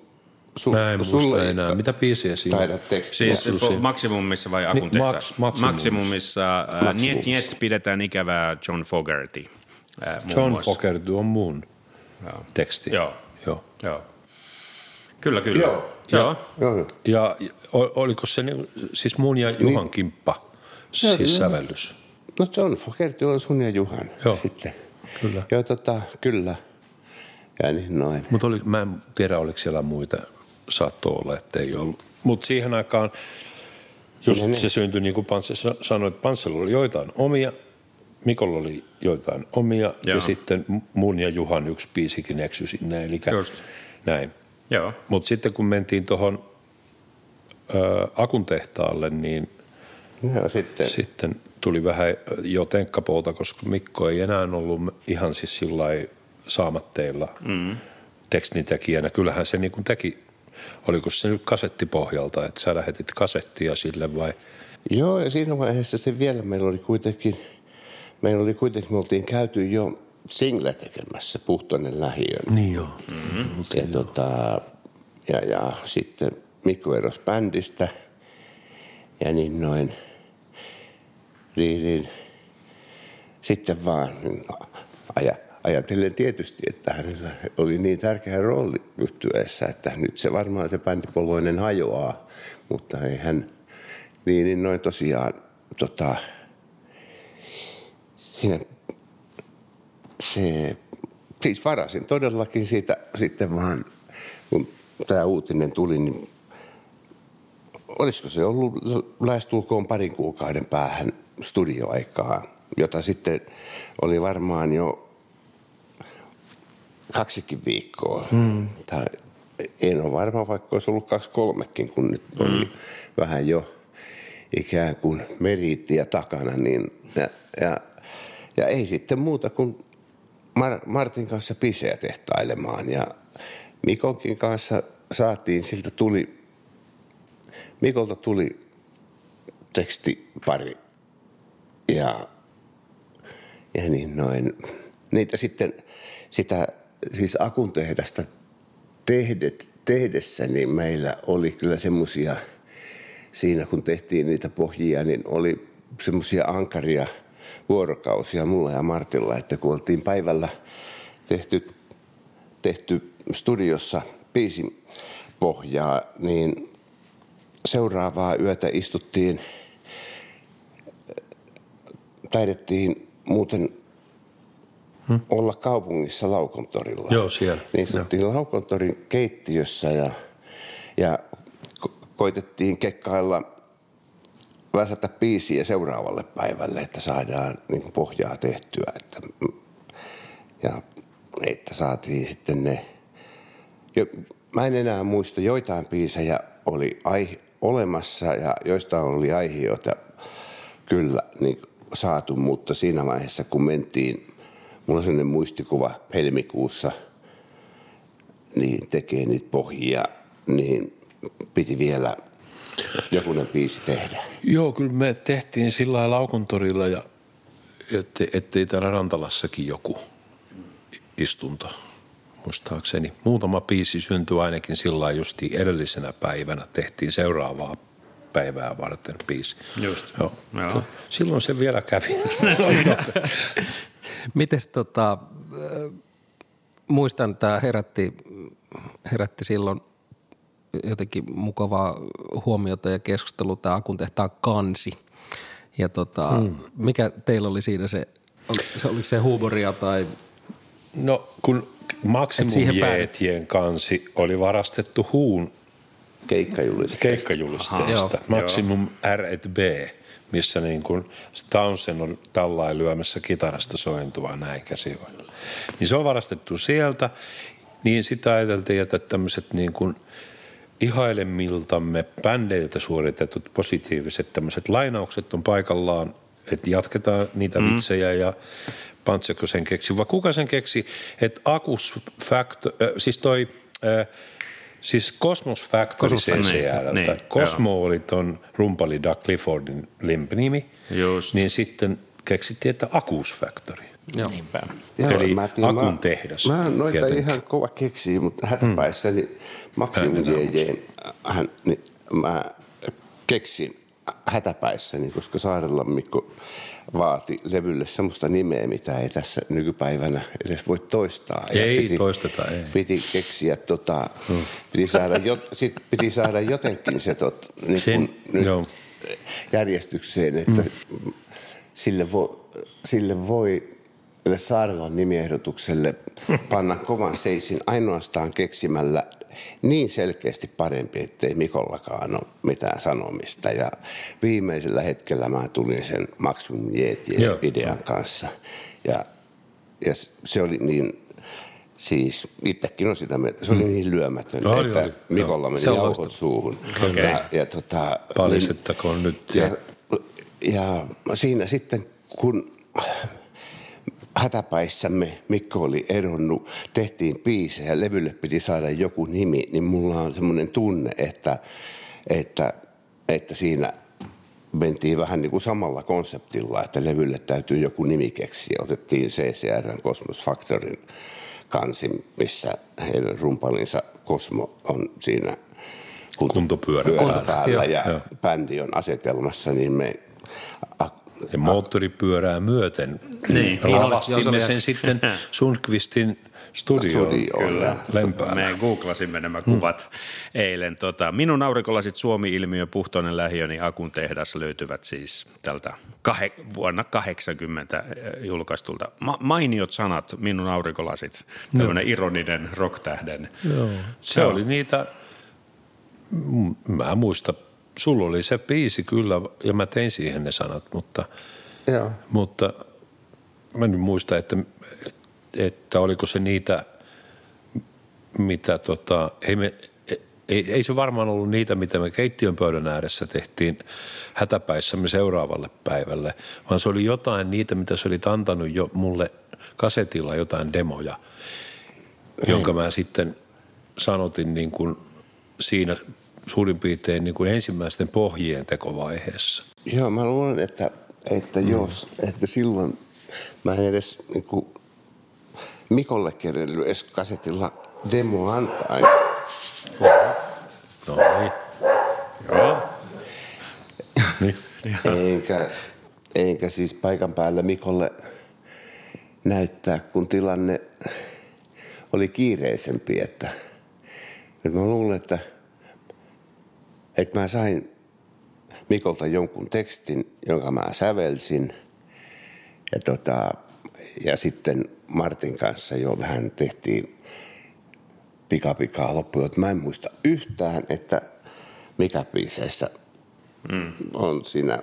[SPEAKER 4] su,
[SPEAKER 3] Mä en muista
[SPEAKER 4] sulla
[SPEAKER 3] enää.
[SPEAKER 4] Ilkka,
[SPEAKER 3] Mitä biisiä siinä on?
[SPEAKER 4] Taidat.
[SPEAKER 1] Siis Maksimumissa vai Akun tehdas?
[SPEAKER 3] Max- Maksimumissa.
[SPEAKER 1] Maksimumissa. Äh, Niet
[SPEAKER 4] Maksimumissa.
[SPEAKER 1] Niet pidetään ikävää John Fogerty. Äh, muun
[SPEAKER 3] John. Fogerty on mun teksti.
[SPEAKER 1] Joo.
[SPEAKER 3] Joo.
[SPEAKER 1] Joo. Kyllä, kyllä.
[SPEAKER 4] Joo.
[SPEAKER 1] Joo.
[SPEAKER 4] Joo, joo.
[SPEAKER 3] Ja oliko se niin, siis mun ja Juhan niin. kimppa, siis sävellys?
[SPEAKER 4] No John Fogerty on sun ja Juhan
[SPEAKER 3] Joo.
[SPEAKER 4] sitten.
[SPEAKER 3] Kyllä.
[SPEAKER 4] Joo, tota, kyllä. Ja niin noin.
[SPEAKER 3] Mutta mä en tiedä, oliko siellä muita, saattoi olla, että ei ollut. Mutta siihen aikaan just
[SPEAKER 4] Niin,
[SPEAKER 3] se syntyi, niin kuin Pansse sa- sanoi, että Panssella oli joitain omia, Mikolla oli joitain omia, Joo. Ja sitten mun ja Juhan yksi biisikin eksy sinne, eli
[SPEAKER 1] Just.
[SPEAKER 3] näin.
[SPEAKER 1] Joo.
[SPEAKER 3] Mutta sitten kun mentiin tuohon Akun tehtaalle, niin
[SPEAKER 4] Joo, sitten.
[SPEAKER 3] sitten tuli vähän jo tenkkapouta, koska Mikko ei enää ollut ihan siis sillä saamatteilla mm. tekstintekijänä. Kyllähän se niin kuin teki, oliko se nyt kasettipohjalta, että sä lähetit kasettia sille vai?
[SPEAKER 4] Joo, ja siinä vaiheessa se vielä meillä oli kuitenkin, meillä oli kuitenkin, me oltiin käyty jo single tekemässä Puhtoinen lähiön.
[SPEAKER 3] Niin joo.
[SPEAKER 4] Ja, tota, ja, ja sitten Mikko erosi bändistä ja niin noin. Niin, niin. Sitten vaan niin aja, ajatellen tietysti, että hänellä oli niin tärkeä rooli yhtyeessä, että nyt se varmaan se bändipoloinen hajoaa, mutta ei hän, niin, niin noin tosiaan tota, siinä se, siis varasin todellakin siitä sitten vaan, kun tämä uutinen tuli, niin olisiko se ollut lähestulkoon parin kuukauden päähän studioaikaa, jota sitten oli varmaan jo kaksikin viikkoa. Hmm. Tai en ole varma, vaikka olisi ollut kaksi kolmekin, kun nyt oli vähän jo ikään kuin meriittiä takana. Niin, ja, ja, ja ei sitten muuta kuin Mar- Martin kanssa pisejä tehtailemaan. Ja Mikonkin kanssa saatiin, siltä tuli, Mikolta tuli tekstipari. Ja, ja niin noin. Niitä sitten, sitä siis Akun tehdasta tehdet, tehdessä, niin meillä oli kyllä semmoisia, siinä kun tehtiin niitä pohjia, niin oli semmoisia ankaria vuorokausia mulla ja Martilla, että kun oltiin päivällä tehty, tehty studiossa biisin pohjaa, niin seuraavaa yötä istuttiin, taidettiin muuten hmm. olla kaupungissa Laukontorilla.
[SPEAKER 3] Joo, siellä.
[SPEAKER 4] Niin istuttiin Laukontorin keittiössä ja, ja ko- koitettiin kekkailla väsätä biisiä seuraavalle päivälle, että saadaan niin pohjaa tehtyä. Että, ja että saatiin sitten ne, jo, mä en enää muista, joitain biisejä oli aihe, olemassa ja joista oli aiheita kyllä niin saatu, mutta siinä vaiheessa kun mentiin, mulla on sellainen muistikuva helmikuussa, niin tekee niitä pohjia, niin piti vielä jokunen biisi tehdä.
[SPEAKER 3] Joo, kyllä me tehtiin sillä lailla Laukontorilla ja ettei, ettei täällä Rantalassakin joku istunto muistaakseni. Muutama biisi syntyi ainakin sillä justi edellisenä päivänä. Tehtiin seuraavaa päivää varten biisi.
[SPEAKER 1] Just.
[SPEAKER 3] Joo.
[SPEAKER 1] Joo.
[SPEAKER 3] Silloin se vielä kävi.
[SPEAKER 2] Mites tota, äh, muistan, tämä herätti, herätti silloin jotenkin mukavaa huomiota ja keskustelua tämä Akun tehtaan kansi. Ja tota, hmm. mikä teillä oli siinä se, oli, se oliko se huumoria tai
[SPEAKER 3] No kun Maximum Jeetien kansi oli varastettu huun
[SPEAKER 4] Keikkajulisteesta.
[SPEAKER 3] keikkajulisteesta.
[SPEAKER 1] Aha,
[SPEAKER 3] Maximum R&B, missä niin kuin Townsend on tällain lyömässä kitarasta sointua näin käsivoilla. Niin se on varastettu sieltä, niin sitä ajateltiin, että tämmöiset niin kuin ihailemiltamme bändeiltä suoritetut positiiviset tämmöiset lainaukset on paikallaan, että jatketaan niitä mm. vitsejä ja Pantseko sen keksi, vai kuka sen keksi, että Akus Factor, äh, siis toi, äh, siis Cosmos Factory CCRltä.
[SPEAKER 1] niin, niin,
[SPEAKER 3] Cosmo oli ton rumpali Doug Cliffordin limpinimi,
[SPEAKER 1] Just.
[SPEAKER 3] niin sitten keksittiin, että Akus Factory.
[SPEAKER 2] Joo.
[SPEAKER 1] Niinpä.
[SPEAKER 3] Eli
[SPEAKER 4] mä tiedän,
[SPEAKER 3] akun
[SPEAKER 4] mä-
[SPEAKER 3] tehdas,
[SPEAKER 4] Mä noita
[SPEAKER 3] tietenkin.
[SPEAKER 4] ihan kova keksiä, mutta hätäpäissä niin Maximum JJ, hän, niin mä keksin hätäpäissäni, koska Saarella Mikko vaati levylle semmoista nimeä, mitä ei tässä nykypäivänä edes voi toistaa. Ja
[SPEAKER 3] Ei toisteta, ei.
[SPEAKER 4] Piti keksiä, tota, piti, saada jo, sit piti saada jotenkin se tot, niin
[SPEAKER 3] Sen-
[SPEAKER 4] kun, nyt
[SPEAKER 3] joo.
[SPEAKER 4] järjestykseen, että sille, voi, sille voi tälle Saarelan nimiehdotukselle panna kovan seisin ainoastaan keksimällä niin selkeästi parempi, ettei Mikollakaan ole mitään sanomista. Ja viimeisellä hetkellä mä tulin sen Maximum Jetien
[SPEAKER 3] Joo.
[SPEAKER 4] idean kanssa. Ja, ja se oli niin, siis itsekin on sitä mieltä, se oli niin lyömätön,
[SPEAKER 3] Oli,
[SPEAKER 4] että
[SPEAKER 3] oli.
[SPEAKER 4] Mikolla meni
[SPEAKER 2] Se on
[SPEAKER 4] jauhot suuhun.
[SPEAKER 1] Okei.
[SPEAKER 4] Ja, ja tota,
[SPEAKER 3] Palistettakoon nyt.
[SPEAKER 4] ja, ja siinä sitten, kun hätäpäissämme Mikko oli eronnut, tehtiin biisejä ja levylle piti saada joku nimi, niin mulla on semmoinen tunne, että, että, että siinä mentiin vähän niin kuin samalla konseptilla, että levylle täytyy joku nimi keksiä. Otettiin CCRn Cosmos Factorin kansi, missä heidän rumpalinsa Cosmo on siinä kunto-
[SPEAKER 3] Kuntopyörä
[SPEAKER 4] pyörä
[SPEAKER 3] päällä.
[SPEAKER 4] päällä ja
[SPEAKER 3] Joo.
[SPEAKER 4] bändi on asetelmassa, niin me
[SPEAKER 3] Ja moottoripyörää myöten
[SPEAKER 1] Niin.
[SPEAKER 3] lavastimme
[SPEAKER 2] se
[SPEAKER 3] sen sitten Sundqvistin studioon.
[SPEAKER 4] Studioon,
[SPEAKER 3] Kyllä. Lempäällä.
[SPEAKER 1] Me googlasimme nämä kuvat mm. eilen. Tota, minun aurinkolasit Suomi-ilmiö, Puhtoinen lähiö, niin Akun tehdas löytyvät siis tältä kahe, vuonna 80 eh, julkaistulta. Ma- mainiot sanat, minun aurinkolasit, tämmöinen ironinen rocktähden.
[SPEAKER 3] Joo. Se oli niitä, mä muista, sulla oli se biisi kyllä ja mä tein siihen ne sanat, mutta,
[SPEAKER 4] Joo.
[SPEAKER 3] mutta mä en muista, että, että oliko se niitä, mitä tota, ei, me, ei, ei se varmaan ollut niitä, mitä me keittiön pöydän ääressä tehtiin hätäpäissämme seuraavalle päivälle, vaan se oli jotain niitä, mitä se oli antanut jo mulle kasetilla jotain demoja, jonka mä sitten sanotin niin kuin siinä suurin piirtein niin kuin ensimmäisten pohjien tekovaiheessa.
[SPEAKER 4] Joo, mä luulen, että, että jos, että silloin mä en edes niin kuin Mikolle kerrellyt edes kasetilla demo antaa.
[SPEAKER 3] No niin. Joo. Niin.
[SPEAKER 4] Enkä, enkä siis paikan päällä Mikolle näyttää, kun tilanne oli kiireisempi, että, että mä luulen, että, että mä sain Mikolta jonkun tekstin, jonka mä sävelsin. Ja, tota, ja sitten Martin kanssa jo vähän tehtiin pikapikaa loppuun. Mä en muista yhtään, että mikä biiseissä mm. on siinä äh,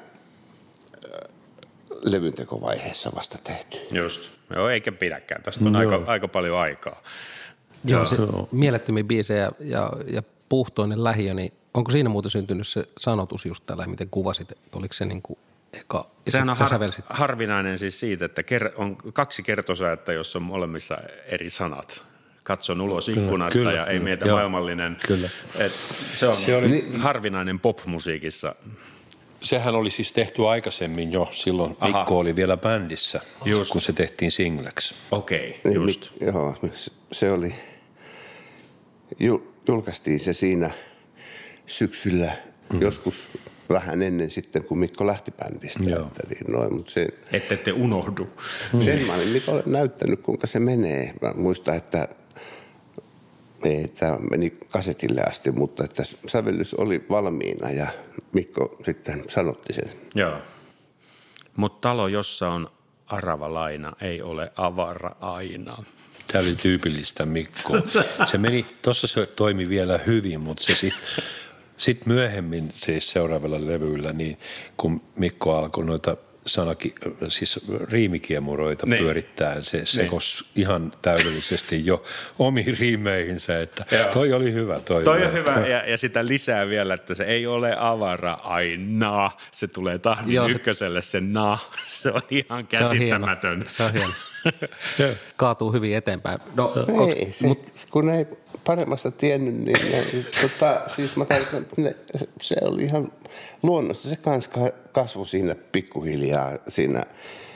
[SPEAKER 4] levyntekovaiheessa vasta tehty.
[SPEAKER 1] Just. Joo, eikä pidäkään. Tästä on aika, aika paljon aikaa.
[SPEAKER 2] Joo, se mielettömiä biisejä ja, ja puhtoinen lähiö, niin onko siinä muuten syntynyt se sanotus just tällä, miten kuvasit, että oliko se niin kuin eka,
[SPEAKER 1] Sehän on har, harvinainen siis siitä, että ker, on kaksi kertosäettä, jossa on molemmissa eri sanat. Katson ulos ikkunasta
[SPEAKER 3] kyllä,
[SPEAKER 1] ja ei
[SPEAKER 3] kyllä,
[SPEAKER 1] mietä
[SPEAKER 3] joo,
[SPEAKER 1] maailmallinen.
[SPEAKER 3] kyllä.
[SPEAKER 1] Et se on
[SPEAKER 3] Se oli-
[SPEAKER 1] harvinainen popmusiikissa.
[SPEAKER 3] Sehän oli siis tehty aikaisemmin jo, silloin
[SPEAKER 1] Aha.
[SPEAKER 3] Mikko oli vielä bändissä,
[SPEAKER 1] Just.
[SPEAKER 3] kun se tehtiin singleksi.
[SPEAKER 1] Okei,
[SPEAKER 4] Niin,
[SPEAKER 1] just.
[SPEAKER 4] mi- Joo, se- se oli, ju, julkaistiin se siinä syksyllä, mm. joskus vähän ennen sitten, kun Mikko lähti bändistä.
[SPEAKER 3] Joo.
[SPEAKER 4] Että niin noin, mutta se,
[SPEAKER 1] Ette te unohdu.
[SPEAKER 4] sen mä olin Mikolle näyttänyt, kuinka se menee. Mä muistan, että ei, tämä meni kasetille asti, mutta että sävellys oli valmiina ja Mikko sitten sanotti sen.
[SPEAKER 1] Joo. Mutta talo, jossa on arava laina, ei ole avara aina.
[SPEAKER 3] Tämä oli tyypillistä Mikko. Se meni, tuossa se toimi vielä hyvin, mutta se sitten sit myöhemmin siis seuraavalla levyllä, niin kun Mikko alkoi noita sanaki, siis riimikiemuroita
[SPEAKER 1] Niin.
[SPEAKER 3] niin. pyörittää, se sekos ihan täydellisesti jo omiin riimeihinsä, että
[SPEAKER 1] Joo.
[SPEAKER 3] toi oli hyvä. Toi,
[SPEAKER 1] Toi
[SPEAKER 3] oli
[SPEAKER 1] on hyvä ja, ja sitä lisää vielä, että se ei ole avara aina. Se tulee tahdin
[SPEAKER 2] Joo, se-
[SPEAKER 1] ykköselle se na. Se on ihan
[SPEAKER 2] Se on hieno.
[SPEAKER 1] käsittämätön.
[SPEAKER 2] Se on hieno. Kaatuu hyvin eteenpäin. No,
[SPEAKER 4] Ei, se, mut, kun ei paremmasta tiennyt, niin ne, tota, siis mä tarkoitan, ne, se oli ihan luonnosta. Se kans ka- kasvoi siinä pikkuhiljaa siinä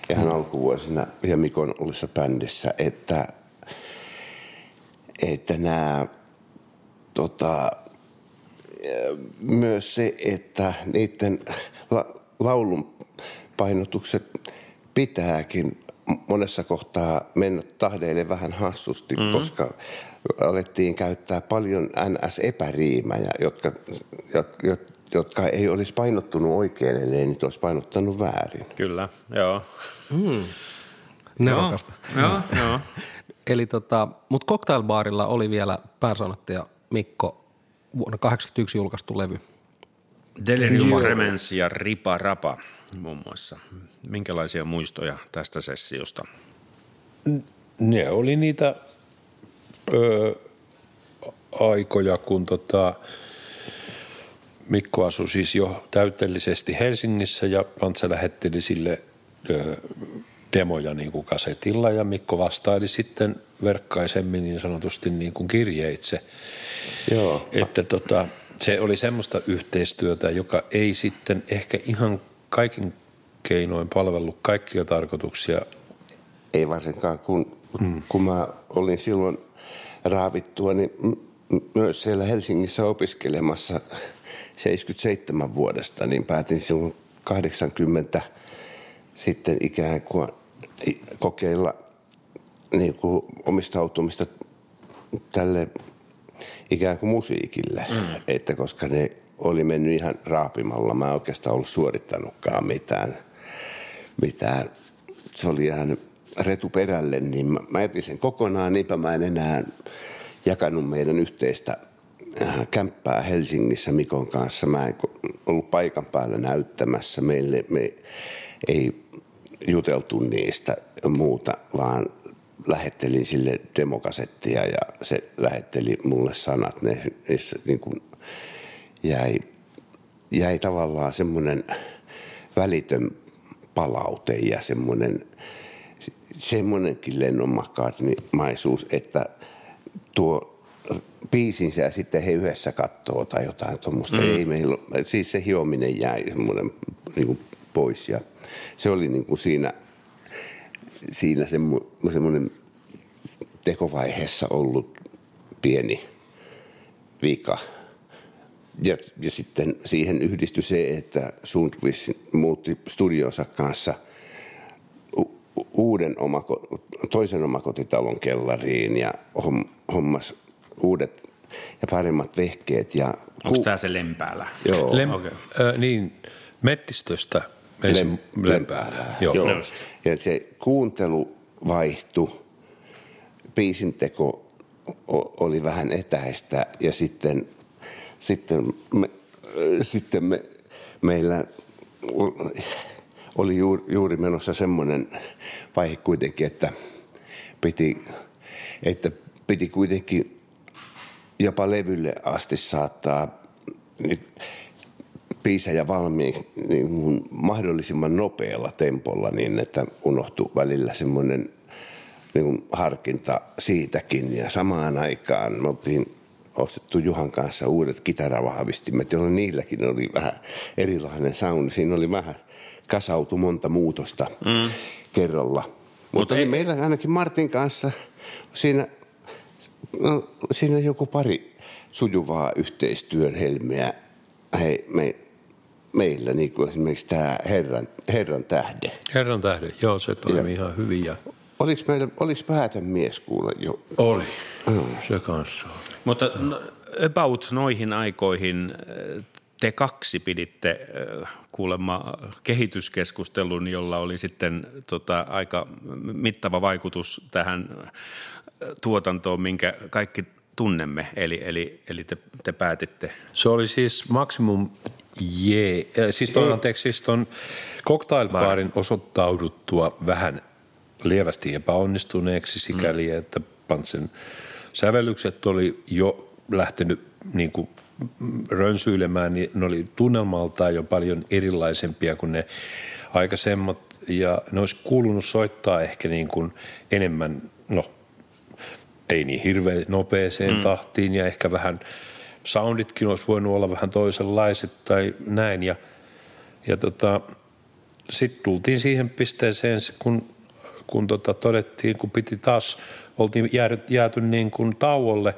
[SPEAKER 4] ihan alkuvuosina ja Mikon ollessa bändissä, että, että nämä tota, myös se, että niiden la- laulun painotukset pitääkin monessa kohtaa mennä tahdeille vähän hassusti, mm. koska alettiin käyttää paljon NS-epäriimejä, jotka, jotka, jotka ei olisi painottunut oikein, ellei niitä olisi painottanut väärin.
[SPEAKER 1] Kyllä, joo.
[SPEAKER 2] nerokasta.
[SPEAKER 1] Joo, joo.
[SPEAKER 2] Eli tota, mutta cocktailbaarilla oli vielä pääsanottaja Mikko vuonna 1981 julkaistu levy.
[SPEAKER 1] Delirium Tremens ja Ripa Rapa muun muassa. Minkälaisia muistoja tästä sessiosta?
[SPEAKER 3] Ne oli niitä ö, aikoja, kun tota, Mikko asui siis jo täytellisesti Helsingissä ja Pantsa lähetteli sille ö, demoja niin kuin kasetilla ja Mikko vastaili sitten verkkaisemmin niin sanotusti niin kuin kirjeitse.
[SPEAKER 4] Joo.
[SPEAKER 3] Että tota, se oli semmoista yhteistyötä, joka ei sitten ehkä ihan kaikin keinoin palvellut kaikkia tarkoituksia.
[SPEAKER 4] Ei varsinkaan, kun, mm. kun mä olin silloin raavittua, niin myös siellä Helsingissä opiskelemassa 77 vuodesta, niin päätin silloin 80 sitten ikään kuin kokeilla niin kuin omistautumista tälle ikään kuin musiikille, mm. että koska ne oli mennyt ihan raapimalla, mä en oikeastaan ollut suorittanutkaan mitään, mitään. Se oli ihan retuperälle, niin mä, mä jätin sen kokonaan, niinpä mä en enää jakanut meidän yhteistä äh, kämppää Helsingissä Mikon kanssa. Mä en ollut paikan päällä näyttämässä. Meille me ei juteltu niistä muuta, vaan lähettelin sille demokasettia ja se lähetteli mulle sanat. Ne, niissä niin kuin jäi, jäi tavallaan semmoinen välitön palaute ja semmoinen semmoinenkin Lennon McCartney-maisuus, että tuo biisinsä ja sitten he yhdessä katsoo tai jotain tuommoista. Mm. Ei meillä, siis se hiominen jäi semmoinen niin kuin pois ja se oli niin kuin siinä, siinä semmo- semmoinen tekovaiheessa ollut pieni vika. Ja, ja sitten siihen yhdistyi se, että Sundqvist muutti studionsa kanssa uuden omako, toisen omakotitalon kellariin ja hom, hommas uudet ja paremmat vehkeet. Ja
[SPEAKER 1] Onko tämä se Lempäällä?
[SPEAKER 4] Joo.
[SPEAKER 3] Lem,
[SPEAKER 1] okei.
[SPEAKER 3] okay. äh, niin, Mettistöstä ensin
[SPEAKER 4] Lem-
[SPEAKER 3] Lempäällä. Joo.
[SPEAKER 4] Joo.
[SPEAKER 1] Just.
[SPEAKER 4] Ja se kuuntelu vaihtui, biisinteko o- oli vähän etäistä ja sitten, sitten, me, sitten me meillä oli juuri, menossa semmoinen vaihe kuitenkin, että piti, että piti kuitenkin jopa levylle asti saattaa biisejä valmiiksi niin mahdollisimman nopealla tempolla niin, että unohtui välillä semmoinen niin harkinta siitäkin. Ja samaan aikaan me oltiin ostettu Juhan kanssa uudet kitaravahvistimet, jolloin niilläkin oli vähän erilainen sound. Siinä oli vähän kasautu monta muutosta mm. kerralla. Mutta ei... meillä ainakin Martin kanssa siinä, no, siinä joku pari sujuvaa yhteistyön helmeä hei, me, meillä, niin kuin esimerkiksi tämä Herran, Herran tähde.
[SPEAKER 3] Herran tähde, joo, se toimii ihan hyvin. Ja...
[SPEAKER 4] Oliko meillä, oliko päätön mies kuule jo?
[SPEAKER 3] Oli, mm. se kanssa
[SPEAKER 1] Mutta no, about noihin aikoihin te kaksi piditte kuulemma kehityskeskustelun, jolla oli sitten tota, aika mittava vaikutus tähän tuotantoon, minkä kaikki tunnemme, eli, eli, eli te, te päätitte.
[SPEAKER 3] Se oli siis maksimum jee, äh, siis tuon, anteeksi, siis tuon cocktailbaarin osoittauduttua vähän lievästi epäonnistuneeksi sikäli, mm. että Pantsen sävellykset oli jo lähtenyt niin kuin rönsyilemään, niin ne oli tunnelmaltaan jo paljon erilaisempia kuin ne aikaisemmat ja ne olisi kuulunut soittaa ehkä niin kuin enemmän, no ei niin hirveän nopeeseen mm. tahtiin ja ehkä vähän sounditkin olisi voinut olla vähän toisenlaiset tai näin. Ja, ja tota, sitten tultiin siihen pisteeseen, kun, kun tota todettiin, kun piti taas, oltiin jääty, jääty niin kuin tauolle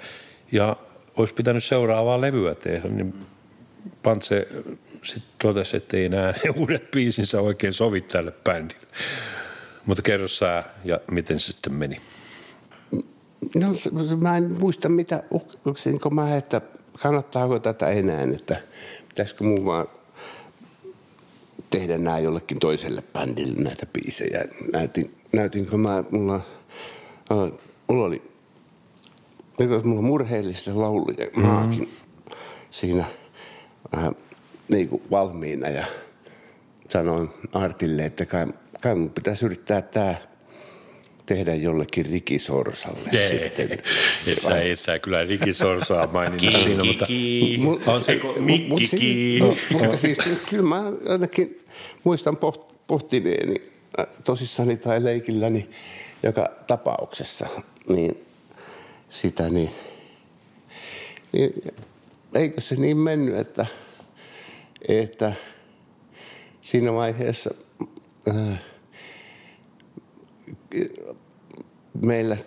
[SPEAKER 3] ja olisi pitänyt seuraavaa levyä tehdä, niin Pantse sitten totesi, että ei ne uudet biisinsä oikein sovi tälle bändille. Mutta kerro sä ja miten se sitten meni.
[SPEAKER 4] No mä en muista mitä, uksinko mä, että kannattaako tätä enää, että pitäisikö mun vaan tehdä nämä jollekin toiselle bändille näitä biisejä. Näytin, näytinkö mä, mulla, mulla oli, mulla murheellista lauluja, mm-hmm. maakin siinä vähän niin kuin valmiina ja sanoin Artille, että kai, kai mun pitäisi yrittää tämä tehdä jollekin rikisorsalle
[SPEAKER 3] Ei, sitten. Et sä, et sä kyllä rikisorsaa maininnut siinä, mutta
[SPEAKER 1] on se
[SPEAKER 4] mikki siis, no, mutta siis kyllä mä ainakin muistan pohtineeni äh, tosissani tai leikilläni joka tapauksessa, niin sitä niin, niin eikö se niin mennyt, että, että siinä vaiheessa äh, meillä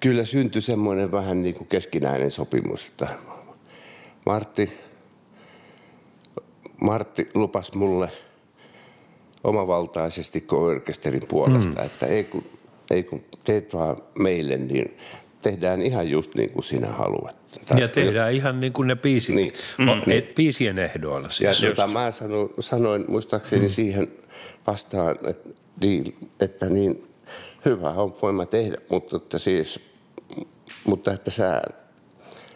[SPEAKER 4] kyllä syntyi semmoinen vähän niin kuin keskinäinen sopimus, että Martti, Martti lupas mulle omavaltaisesti orkesterin puolesta, mm. että ei kun, ei kun teet vaan meille, niin tehdään ihan just niin kuin sinä haluat.
[SPEAKER 3] Tai ja tehdään jo... ihan niin kuin ne biisit, niin. Mm. niin. biisien ehdoilla.
[SPEAKER 4] Siis ja tota, mä sanoin, sanoin muistaakseni mm. siihen vastaan, että, niin, että niin, hyvä on voima tehdä, mutta että siis, mutta että sä,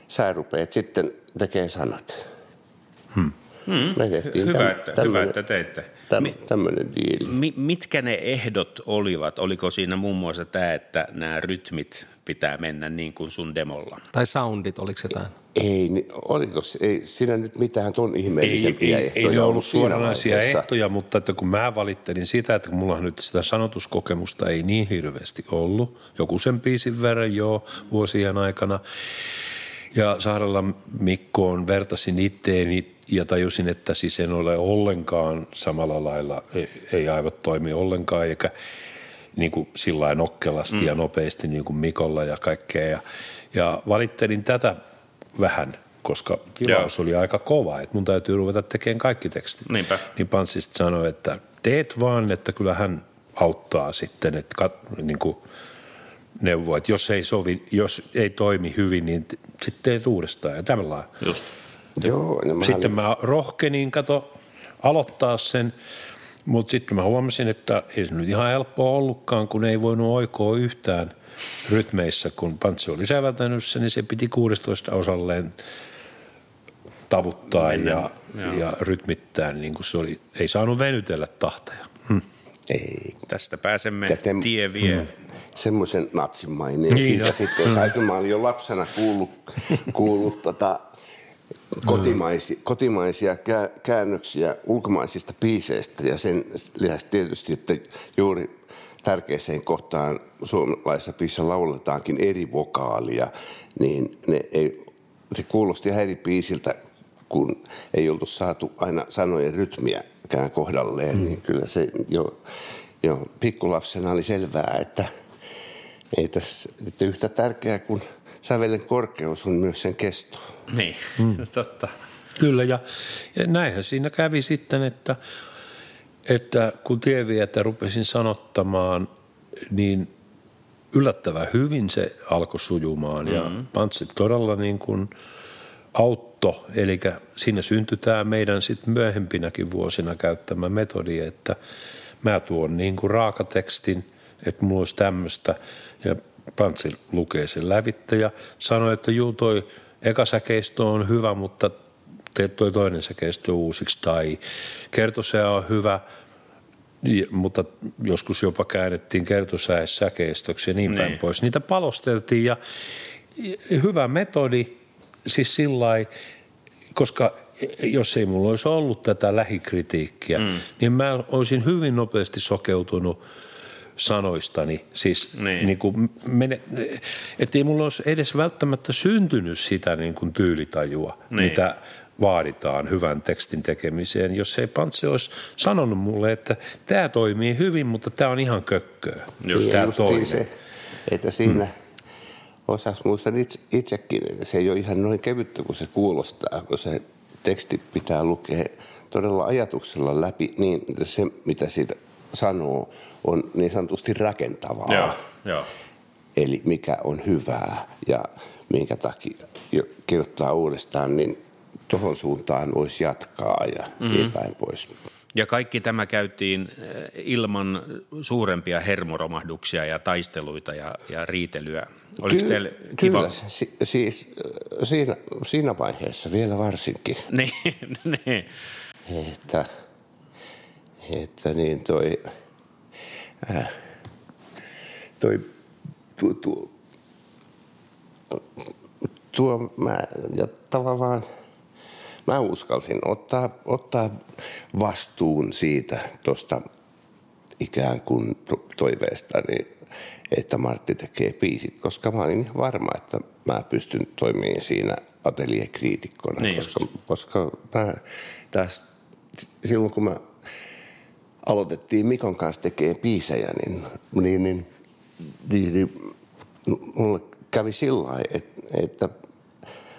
[SPEAKER 4] sä rupeat sitten tekemään sanat.
[SPEAKER 1] Hmm. Hmm. Me tehtiin hyvä, täm, että, tämmönen, hyvä, että teitte.
[SPEAKER 4] Täm, tämmöinen diili.
[SPEAKER 1] Mi, mitkä ne ehdot olivat? Oliko siinä muun muassa tämä, että nämä rytmit pitää mennä niin kuin sun demolla?
[SPEAKER 2] Tai soundit, oliko se jotain?
[SPEAKER 4] Ei, oliko ei siinä nyt mitään ton ihmeellisempiä
[SPEAKER 3] ei, ei,
[SPEAKER 4] ehtoja
[SPEAKER 3] ei ne ollut suoranaisia ehtoja, mutta että kun mä valittelin sitä, että kun mulla nyt sitä sanotuskokemusta ei niin hirveästi ollut, joku sen biisin verran jo vuosien aikana, ja Saarella Mikkoon vertasin itteeni ja tajusin, että siis en ole ollenkaan samalla lailla, ei, ei aivot toimi ollenkaan, eikä niin kuin sillä nokkelasti mm. ja nopeasti niin kuin Mikolla ja kaikkea. Ja, ja valittelin tätä vähän, koska tilaus oli aika kova, että mun täytyy ruveta tekemään kaikki tekstit.
[SPEAKER 1] Niinpä.
[SPEAKER 3] Niin Panssi sanoi, että teet vaan, että kyllä hän auttaa sitten, että kat, niin kuin neuvoa, että jos ei, sovi, jos ei toimi hyvin, niin sitten teet uudestaan ja tällä
[SPEAKER 1] Just.
[SPEAKER 3] Joo, mä sitten mä rohkenin, kato, aloittaa sen, mutta sitten mä huomasin, että ei se nyt ihan helppoa ollutkaan, kun ei voinut oikoa yhtään – rytmeissä, kun Pantsi oli säveltänyt sen, niin se piti 16 osalleen tavuttaa ja, ja rytmittää, niin kuin se oli, ei saanut venytellä tahtoja. Hm.
[SPEAKER 4] Ei.
[SPEAKER 1] Tästä pääsemme
[SPEAKER 4] Täten-
[SPEAKER 1] tie vie.
[SPEAKER 4] Mm. Semmoisen natsin maineen.
[SPEAKER 3] Niin,
[SPEAKER 4] Siitä
[SPEAKER 3] no.
[SPEAKER 4] sitten sai, kun mä olin jo lapsena kuullut, kuullut tota, kotimaisia, kotimaisia kää- käännöksiä ulkomaisista biiseistä ja sen lisäksi tietysti, että juuri tärkeäseen kohtaan suomalaisessa biisissä lauletaankin eri vokaalia, niin ne ei, se kuulosti biisiltä, kun ei oltu saatu aina sanojen rytmiäkään kohdalleen, mm. niin kyllä se jo, jo pikkulapsena oli selvää, että ei tässä, että yhtä tärkeää kuin sävelen korkeus on myös sen kesto.
[SPEAKER 1] Niin, mm. totta.
[SPEAKER 3] Kyllä, ja, ja näinhän siinä kävi sitten, että, että kun tievietä rupesin sanottamaan, niin yllättävän hyvin se alkoi sujumaan. Ja Pantsit todella niin kuin autto, eli siinä syntyi tämä meidän sitten myöhempinäkin vuosina käyttämä metodi, että mä tuon niin kuin raakatekstin, että mulla olisi tämmöistä, ja Pantsi lukee sen lävitte ja sanoi, että juu toi eka säkeistö on hyvä, mutta teet toi toinen säkeistö uusiksi, tai kertosää on hyvä, mutta joskus jopa käännettiin kertosäes säkeistöksi ja niin päin
[SPEAKER 1] Niin.
[SPEAKER 3] pois. Niitä palosteltiin ja hyvä metodi, siis sillä koska jos ei mulla olisi ollut tätä lähikritiikkiä, mm. niin mä olisin hyvin nopeasti sokeutunut sanoistani. Siis
[SPEAKER 1] Niin.
[SPEAKER 3] niin. Niin kuin mene, että ei mulla olisi edes välttämättä syntynyt sitä niin kuin tyylitajua,
[SPEAKER 1] Niin.
[SPEAKER 3] niin. mitä vaaditaan hyvän tekstin tekemiseen, jos ei Pantse olisi sanonut mulle, että tämä toimii hyvin, mutta tämä on ihan kökköä.
[SPEAKER 1] Just
[SPEAKER 3] tämä
[SPEAKER 4] justiin
[SPEAKER 3] toinen.
[SPEAKER 4] se, että siinä mm. osas muistan itse, itsekin, että se ei ole ihan noin kevyttä kuin se kuulostaa, kun se teksti pitää lukea todella ajatuksella läpi niin, että se mitä siitä sanoo on niin sanotusti rakentavaa.
[SPEAKER 1] Joo, joo.
[SPEAKER 4] Eli mikä on hyvää ja minkä takia jo kirjoittaa uudestaan, niin tuohon suuntaan voisi jatkaa ja mm-hmm. niin päin pois.
[SPEAKER 1] Ja kaikki tämä käytiin eh, ilman suurempia hermoromahduksia ja taisteluita ja, ja riitelyä. Oliko
[SPEAKER 4] Ky-
[SPEAKER 1] teillä kiva?
[SPEAKER 4] Kyllä, si- siis äh, siinä, siinä vaiheessa vielä varsinkin,
[SPEAKER 1] Niin, niin.
[SPEAKER 4] että, että niin toi, äh, toi tuo, tuo, tuo mä, ja tavallaan mä uskalsin ottaa, ottaa vastuun siitä tuosta ikään kuin toiveestani, että Martti tekee biisit, koska mä olin ihan varma, että mä pystyn toimimaan siinä ateljekriitikkona,
[SPEAKER 1] Niin
[SPEAKER 4] koska, koska mä taas silloin kun mä aloitettiin Mikon kanssa tekemään biisejä, niin, niin, niin, niin, niin mulle kävi sillä lailla, että, että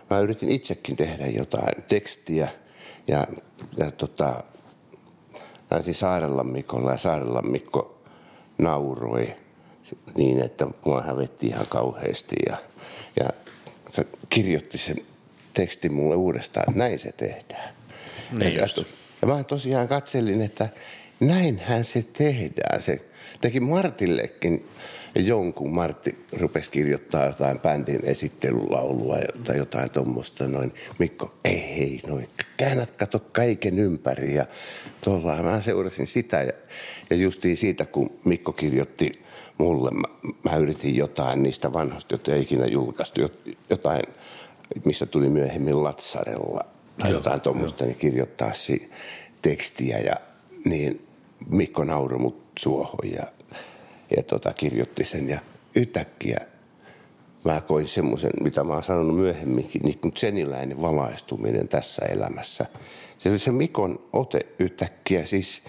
[SPEAKER 4] mä yritin itsekin tehdä jotain tekstiä ja, ja tota, näytin Saarellan Mikolla ja Saarellan Mikko nauroi niin, että mua hävetti ihan kauheasti ja, ja se kirjoitti sen tekstin mulle uudestaan, että näin se tehdään.
[SPEAKER 1] Niin
[SPEAKER 4] ja,
[SPEAKER 1] just.
[SPEAKER 4] ja mä tosiaan katselin, että näinhän se tehdään. Se teki Martillekin jonkun. Martti rupesi kirjoittaa jotain bändin esittelulaulua tai jotain tuommoista. Noin. Mikko, ei hei, noin. Käännät, kato kaiken ympäri. Ja tuolla mä seurasin sitä. Ja, ja justiin siitä, kun Mikko kirjoitti mulle, mä, mä yritin jotain niistä vanhoista, joita ei ikinä julkaistu. Jot- Jotain, missä tuli myöhemmin Latsarella tai jotain tuommoista, niin kirjoittaa si- tekstiä ja niin Mikko nauroi mut suohon ja, ja tota, kirjoitti sen ja yhtäkkiä mä koin semmoisen, mitä mä oon sanonut myöhemminkin, niin kuin seniläinen valaistuminen tässä elämässä. Se oli se Mikon ote yhtäkkiä, siis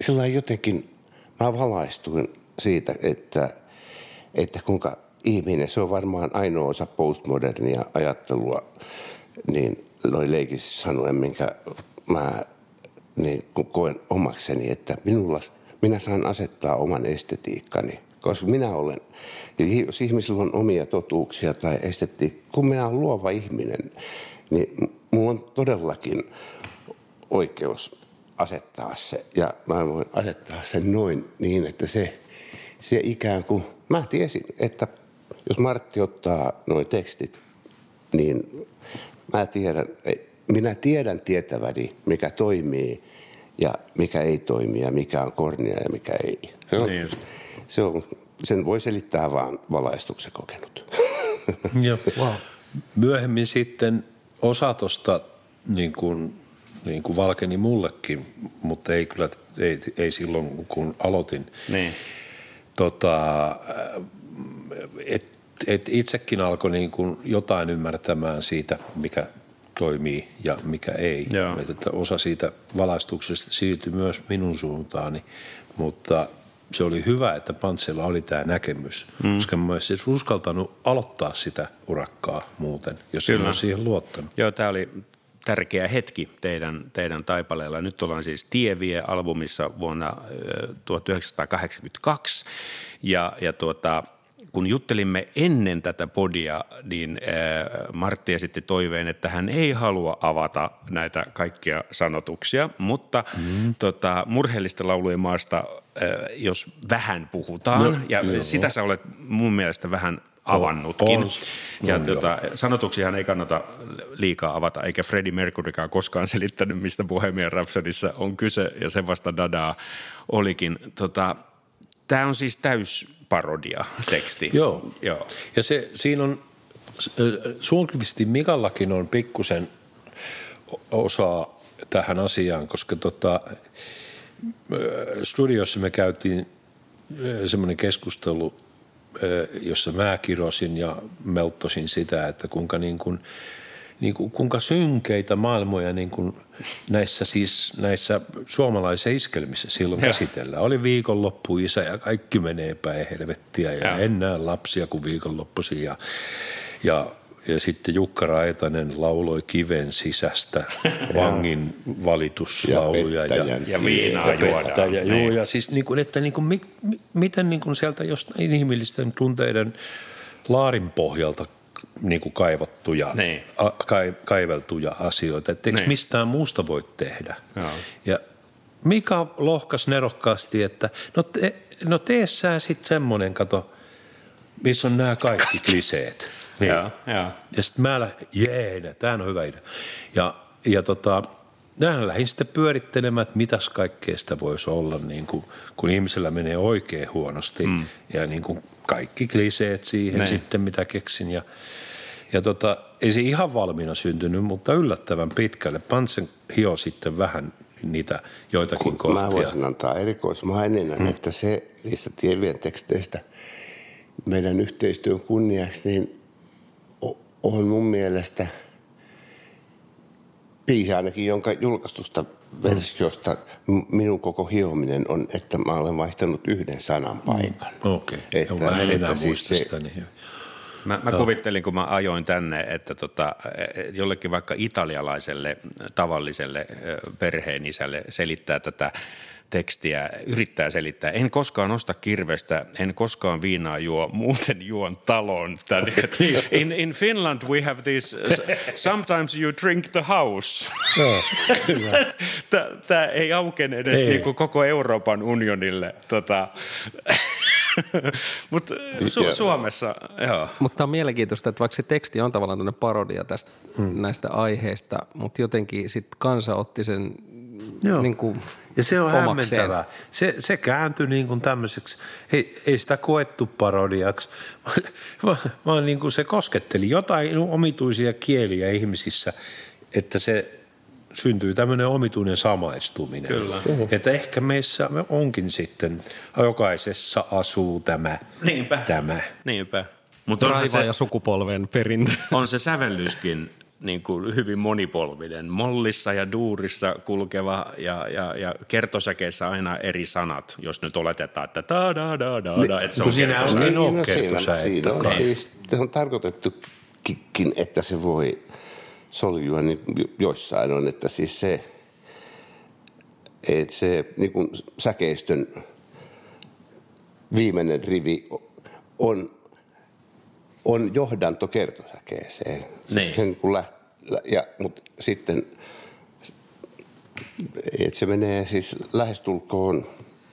[SPEAKER 4] sillä jotenkin mä valaistuin siitä, että, että kuinka ihminen, se on varmaan ainoa osa postmodernia ajattelua, niin noin leikissä sanoen, minkä mä niin koen omakseni, että minulla, minä saan asettaa oman estetiikkani, koska minä olen, jos ihmisillä on omia totuuksia tai estetiikka, kun minä olen luova ihminen, niin minulla on todellakin oikeus asettaa se, ja mä voin asettaa sen noin niin, että se, se ikään kuin, mä tiesin, että jos Martti ottaa nuo tekstit, niin mä tiedän, minä tiedän tietäväni, mikä toimii ja mikä ei toimi ja mikä on kornia ja mikä ei. Se on,
[SPEAKER 1] Niin
[SPEAKER 4] se on, sen voi selittää vaan valaistuksen kokenut.
[SPEAKER 3] Joo. Wow. Myöhemmin sitten osa tuosta niin kuin, niin kuin valkeni mullekin, mutta ei kyllä, ei, ei silloin kun aloitin.
[SPEAKER 1] Niin.
[SPEAKER 3] Tota, et, et itsekin alkoi niin kuin jotain ymmärtämään siitä, mikä toimii ja mikä ei.
[SPEAKER 1] Joo.
[SPEAKER 3] Et, että osa siitä valaistuksesta siirtyi myös minun suuntaani, mutta se oli hyvä, että Pantsella oli tämä näkemys, mm. koska mä olisin uskaltanut aloittaa sitä urakkaa muuten, jos en
[SPEAKER 1] Kyllä.
[SPEAKER 3] olisi siihen luottanut.
[SPEAKER 1] Joo, tämä oli tärkeä hetki teidän, teidän taipaleella. Nyt ollaan siis Tievie-albumissa vuonna ö, 1982 ja, ja tuota, kun juttelimme ennen tätä podia, niin äh, Martti esitti toiveen, että hän ei halua avata näitä kaikkia sanotuksia, mutta mm. tota, murheellisten laulujen maasta, äh, jos vähän puhutaan,
[SPEAKER 3] No,
[SPEAKER 1] no, ja
[SPEAKER 3] joo.
[SPEAKER 1] sitä sä olet mun mielestä vähän avannutkin.
[SPEAKER 3] on.
[SPEAKER 1] Ja
[SPEAKER 3] On,
[SPEAKER 1] tota, sanotuksiahan ei kannata liikaa avata, eikä Freddie Mercurykaan koskaan selittänyt, mistä Bohemian Rhapsodyssa on kyse, ja se vasta dadaa olikin. Tota, Tämä on siis täysparodia teksti.
[SPEAKER 3] Joo.
[SPEAKER 1] Joo.
[SPEAKER 3] Ja se, siinä on, Suonqvistin Mikallakin on pikkusen osaa tähän asiaan, koska tota, studiossa me käytiin semmoinen keskustelu, jossa mä kirosin ja melttosin sitä, että kuinka niin kuin, niin kuin, kuinka synkeitä maailmoja niin kuin näissä siis näissä suomalaisissa iskelmissä silloin
[SPEAKER 1] Joo.
[SPEAKER 3] käsitellään. Oli viikonloppu isä ja kaikki menee päin helvettiä ja
[SPEAKER 1] Joo.
[SPEAKER 3] en näe lapsia kuin viikonloppuisin ja, ja, ja sitten Jukka Raitanen lauloi kiven sisästä vangin valituslauluja.
[SPEAKER 4] Ja pettäjän
[SPEAKER 1] Ja viinaa
[SPEAKER 3] ja,
[SPEAKER 1] juodaan.
[SPEAKER 3] pettäjä,
[SPEAKER 1] Niin.
[SPEAKER 3] joo, ja siis niin kuin, että niin kuin, mi, mi, miten niin kuin sieltä jostain inhimillisten tunteiden laarin pohjalta niin kuin kaivattuja,
[SPEAKER 1] Niin.
[SPEAKER 3] a, kai, kaiveltuja asioita, että eikö
[SPEAKER 1] Niin.
[SPEAKER 3] mistään muusta voi tehdä.
[SPEAKER 1] Joo.
[SPEAKER 3] Ja Mika lohkas nerokkaasti, että no, te, no tee sä sitten semmoinen, kato, missä on nämä kaikki kliseet. Niin.
[SPEAKER 1] Joo, joo.
[SPEAKER 3] Ja sitten mä lähdin, jee, tämä on hyvä idea. Ja, ja tota, mä lähdin sitten pyörittelemään, että mitäs kaikkea sitä voisi olla, niin kuin, kun ihmisellä menee oikein huonosti. Mm. Ja niin kuin kaikki kliseet siihen
[SPEAKER 1] Näin.
[SPEAKER 3] sitten, mitä keksin. Ja, ja tota, ei se ihan valmiina syntynyt, mutta yllättävän pitkälle. Pantsen hio sitten vähän niitä joitakin
[SPEAKER 4] Mä
[SPEAKER 3] kohtia.
[SPEAKER 4] voisin antaa erikoismaininnan, hmm. että se niistä Tievien teksteistä meidän yhteistyön kunniaksi, niin on mun mielestä biisi ainakin, jonka julkaistusta versiosta minun koko hiominen on, että mä olen vaihtanut yhden sanan paikan.
[SPEAKER 3] Okei,
[SPEAKER 4] Että-
[SPEAKER 3] okay. mä en enää
[SPEAKER 4] että siis se-
[SPEAKER 3] sitä. Niin.
[SPEAKER 1] Mä, mä kuvittelin, kun mä ajoin tänne, että tota, eh, jollekin vaikka italialaiselle tavalliselle eh, perheenisälle selittää tätä tekstiä, yrittää selittää. En koskaan osta kirvestä, en koskaan viinaa juo, muuten juon talon. Tän- In, in Finland we have this, sometimes you drink the house. Tämä ei aukene edes
[SPEAKER 3] Ei.
[SPEAKER 1] niinku koko Euroopan unionille. Tota. Mutta su-. Suomessa, joo.
[SPEAKER 2] Mutta tämä on mielenkiintoista, että vaikka se teksti on tavallaan tämmöinen parodia tästä, hmm. näistä aiheista, mutta jotenkin sitten kansa otti sen
[SPEAKER 3] Joo.
[SPEAKER 2] niin kuin
[SPEAKER 3] Ja se on
[SPEAKER 2] omakseen.
[SPEAKER 3] hämmentävää. Se, se kääntyi niin kuin tämmöiseksi, ei, ei sitä koettu parodiaksi, vaan, vaan niin kuin se kosketteli jotain omituisia kieliä ihmisissä, että se syntyy tämmöinen omituinen samaistuminen.
[SPEAKER 1] Kyllä.
[SPEAKER 3] Että ehkä meissä me onkin sitten, jokaisessa asuu tämä.
[SPEAKER 1] Niinpä.
[SPEAKER 3] Tämä.
[SPEAKER 1] Niinpä. Mutta on,
[SPEAKER 2] raiva ja
[SPEAKER 1] se,
[SPEAKER 2] sukupolven perintö.
[SPEAKER 1] on se sävellyskin niin kuin hyvin monipolvinen. Mollissa ja duurissa kulkeva ja, ja, ja kertosäkeissä aina eri sanat, jos nyt oletetaan, että da da da da da, että se on
[SPEAKER 3] siinä on niin on
[SPEAKER 4] no, siinä,
[SPEAKER 3] kertosäe,
[SPEAKER 4] siinä on
[SPEAKER 3] että-
[SPEAKER 4] siis, se on tarkoitettukin, että se voi soljua, niin jo- joissain on, että siis se, että se niin kuin säkeistön viimeinen rivi on, on johdanto kertosäkeeseen.
[SPEAKER 1] Niin.
[SPEAKER 4] Sen kun läht, lä- ja, mutta sitten, että se menee siis lähestulkoon,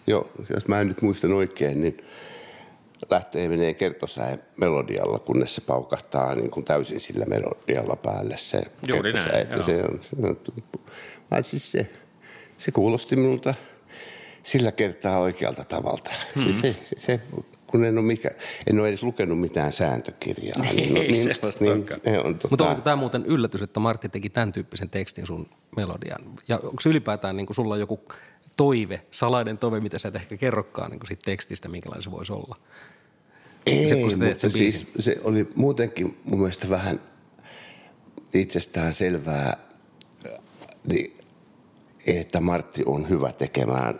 [SPEAKER 4] jo, jos mä en nyt muistan oikein, niin lähtee menee kertosäe melodialla, kunnes se paukahtaa niin kuin täysin sillä melodialla päälle se
[SPEAKER 1] Juuri
[SPEAKER 4] kertosäe.
[SPEAKER 1] näin,
[SPEAKER 4] että
[SPEAKER 1] joo.
[SPEAKER 4] se on, se on, vaan siis se, se kuulosti minulta sillä kertaa oikealta tavalta. Mm-hmm. Se, se, se, kun en ole, mikä, en ole edes lukenut mitään sääntökirjaa. niin,
[SPEAKER 1] Ei sellaista olekaan.
[SPEAKER 4] ne on,
[SPEAKER 2] Mutta
[SPEAKER 4] tota,
[SPEAKER 2] oliko tämä muuten yllätys, että Martti teki tämän tyyppisen tekstin sun melodian? Ja onko ylipäätään niin kuin sulla joku toive, salainen toive, mitä sä et ehkä kerrokaan niin kuin siitä tekstistä, minkälainen se voisi olla?
[SPEAKER 4] Ei,
[SPEAKER 2] Se, kun sä teet
[SPEAKER 4] mutta
[SPEAKER 2] sen
[SPEAKER 4] siis se oli muutenkin mun mielestä vähän itsestään selvää, niin, että Martti on hyvä tekemään.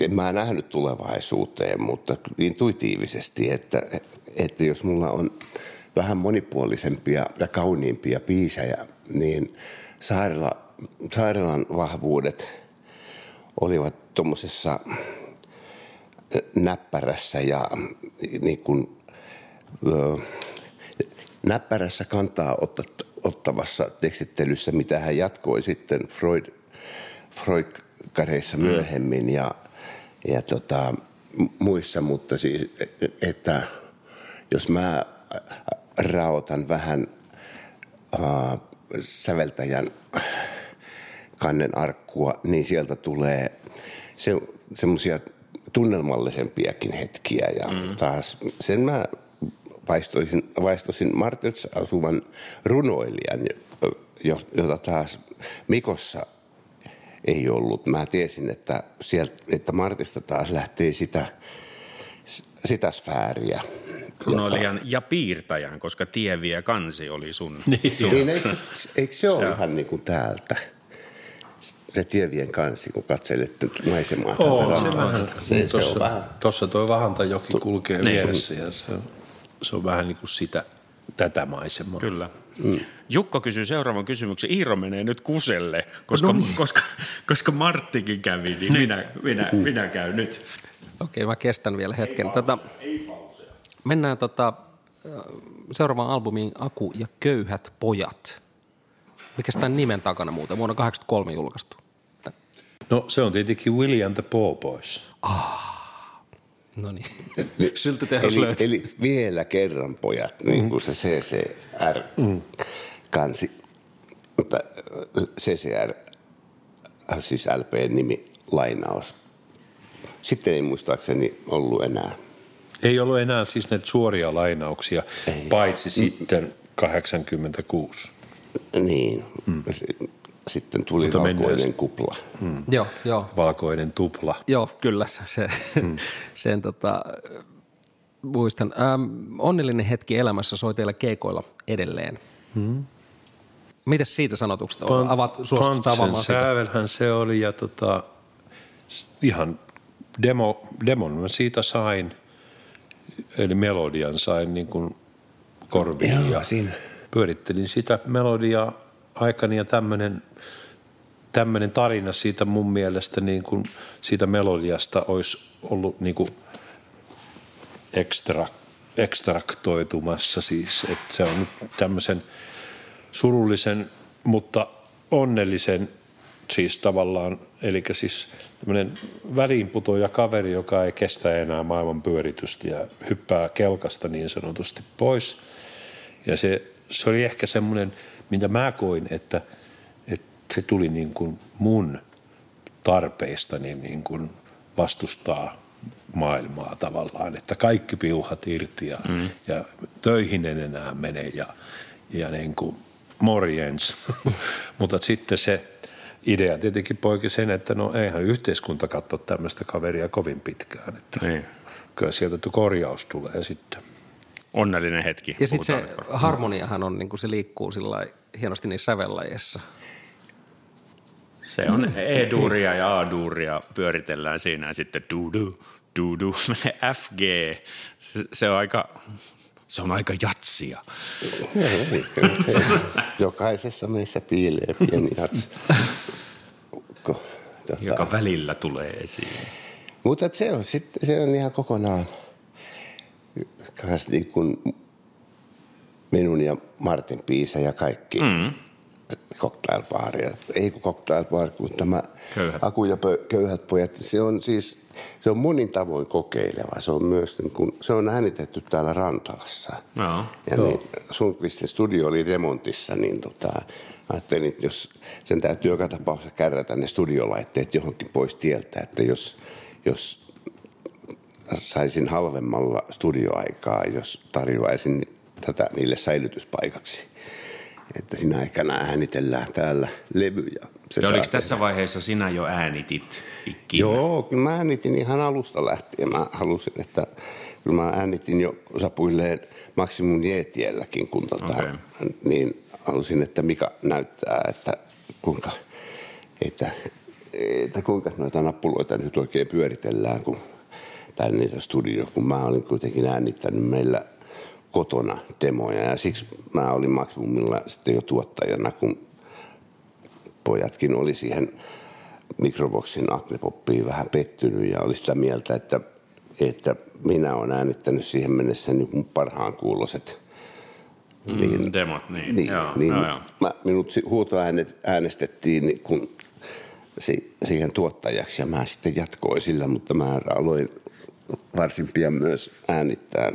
[SPEAKER 4] En mä nähnyt tulevaisuuteen, mutta intuitiivisesti, että, että jos mulla on vähän monipuolisempia ja kauniimpia biisejä, niin Saarela, Saarelan vahvuudet olivat tuommoisessa näppärässä ja niin kuin, ö, näppärässä kantaa ottat, ottavassa tekstittelyssä, mitä hän jatkoi sitten Freud, Freud-kareissa myöhemmin ja, ja tota, muissa, mutta siis, että jos mä raotan vähän äh, säveltäjän kannen arkkua, niin sieltä tulee se, semmoisia tunnelmallisempiakin hetkiä. Ja mm. taas sen mä vaistoisin, vaistoisin Martins asuvan runoilijan, jo- jota taas Mikossa ei ollut. Mä tiesin, että, sieltä, että Martista taas lähtee sitä, sitä sfääriä.
[SPEAKER 1] Runoilijan ja piirtäjän, koska tieviä kansi oli sun. sun.
[SPEAKER 4] Niin, eikö, eikö se ole ihan niin kuin täältä? Se tievien kansi, kun katselet maisemaa täältä
[SPEAKER 3] Oo, se
[SPEAKER 4] rantaasta.
[SPEAKER 3] vähän.
[SPEAKER 4] Se, se
[SPEAKER 3] Tuossa,
[SPEAKER 4] on vähän.
[SPEAKER 3] tuossa tuo Vahantajoki kulkee
[SPEAKER 1] Niin.
[SPEAKER 3] vieressä ja se on, se on vähän niin kuin sitä, tätä maisemaa.
[SPEAKER 1] Kyllä. Mm. Jukka kysyy seuraavan kysymyksen. Iiro menee nyt kuselle, koska, no niin. koska, koska Marttikin kävi, niin minä, minä, minä käyn nyt.
[SPEAKER 2] Okei, mä kestän vielä hetken. Tota, mennään tota, seuraavaan albumiin Aku ja köyhät pojat. Mikä tämän nimen takana muuten? Vuonna 1983 julkaistu.
[SPEAKER 3] No se on tietenkin William the Poor Boys.
[SPEAKER 2] No niin.
[SPEAKER 4] Niin,
[SPEAKER 2] Syltytehdas
[SPEAKER 4] eli,
[SPEAKER 2] löytyi.
[SPEAKER 4] eli vielä kerran pojat, niin kuin se CCR-kansi. Mutta äh, CCR, äh, siis LP-nimi, lainaus. Sitten ei muistaakseni ollut enää.
[SPEAKER 3] Ei ollut enää siis näitä suoria lainauksia, Ei. paitsi sitten 86.
[SPEAKER 4] Niin. Sitten tuli
[SPEAKER 3] Mutta mennään-
[SPEAKER 4] valkoinen kupla.
[SPEAKER 2] Joo, joo.
[SPEAKER 3] Valkoinen tupla.
[SPEAKER 2] Joo, kyllä. Se, se, sen tota, muistan. Ähm, onnellinen hetki elämässä soi teillä keikoilla edelleen. Hmm. Mitäs siitä sanotuksesta on? Avaat, suostutko
[SPEAKER 3] Pantsen
[SPEAKER 2] avaamaan sitä?
[SPEAKER 3] sävelhän se oli ja tota, ihan demo, demon mä siitä sain, eli melodian sain niin kuin korviin
[SPEAKER 4] Joo,
[SPEAKER 3] ja
[SPEAKER 4] siinä.
[SPEAKER 3] pyörittelin sitä melodiaa aikani ja tämmöinen tämmöinen tarina siitä mun mielestä niin kuin siitä melodiasta olisi ollut niin kuin ekstra, ekstraktoitumassa siis, että se on nyt tämmöisen surullisen, mutta onnellisen siis tavallaan, eli siis tämmöinen väliinputoja kaveri, joka ei kestä enää maailman pyöritystä ja hyppää kelkasta niin sanotusti pois. Ja se, se oli ehkä semmoinen, mitä mä koin, että, että se tuli niin kuin mun tarpeistani niin kuin vastustaa maailmaa tavallaan, että kaikki piuhat irti ja, mm. ja töihin en enää mene ja, ja niin kuin morjens. Mutta sitten se idea tietenkin poiki sen, että no eihän yhteiskunta katso tämmöistä kaveria kovin pitkään. Että
[SPEAKER 1] Niin.
[SPEAKER 3] Kyllä sieltä korjaus tulee sitten.
[SPEAKER 1] Onnellinen hetki.
[SPEAKER 2] Ja sitten se harmoniahan on, niin kuin se liikkuu sillä hienosti niissä sävellajeissa.
[SPEAKER 1] Se on E-duuria ja A-duuria pyöritellään siinä ja sitten du-du, du-du, menee FG. Se, se on aika, se on aika jatsia.
[SPEAKER 4] Ei, se, jokaisessa meissä piilee pieni jats. Tota,
[SPEAKER 1] joka välillä tulee esiin.
[SPEAKER 4] Mutta se on sitten, se on ihan kokonaan kans niin kuin minun ja Martin Piisa ja kaikki mm. cocktailbaaria. Ei kun cocktailbaari, kun tämä
[SPEAKER 1] Köyhät.
[SPEAKER 4] Aku ja pö, köyhät pojat, se on siis, se on monin tavoin kokeileva. Se on myös, niin kun, se on äänitetty täällä Rantalassa.
[SPEAKER 1] Joo.
[SPEAKER 4] Ja niin, Sundqvistin studio oli remontissa, niin tota, ajattelin, että jos sen täytyy joka tapauksessa kärrätä ne studiolaitteet johonkin pois tieltä, että jos, jos saisin halvemmalla studioaikaa, jos tarjoaisin tätä niille säilytyspaikaksi. Että siinä aikana äänitellään täällä levyjä.
[SPEAKER 1] Se ja oliko tässä vaiheessa sinä jo äänitit
[SPEAKER 4] ikinä? Joo, kyllä mä äänitin ihan alusta lähtien. Mä halusin, että kyllä mä äänitin jo osapuilleen Maximum Jetielläkin, kun tota, okay. niin halusin, että Mika näyttää, että kuinka, että, että kuinka noita nappuloita nyt oikein pyöritellään, kun tänne niitä studio, kun mä olin kuitenkin äänittänyt meillä kotona demoja ja siksi mä olin Maximumilla sitten jo tuottajana, kun pojatkin oli siihen Microboxin Agnepoppiin vähän pettynyt ja oli sitä mieltä, että, että minä olen äänittänyt siihen mennessä niin parhaan kuuloset
[SPEAKER 1] mm, niin, demot, niin.
[SPEAKER 4] niin, joo, niin joo, joo. Mä, minut huutoäänet äänestettiin niin kun, si, siihen tuottajaksi ja mä sitten jatkoin sillä, mutta mä aloin varsin pian myös äänittää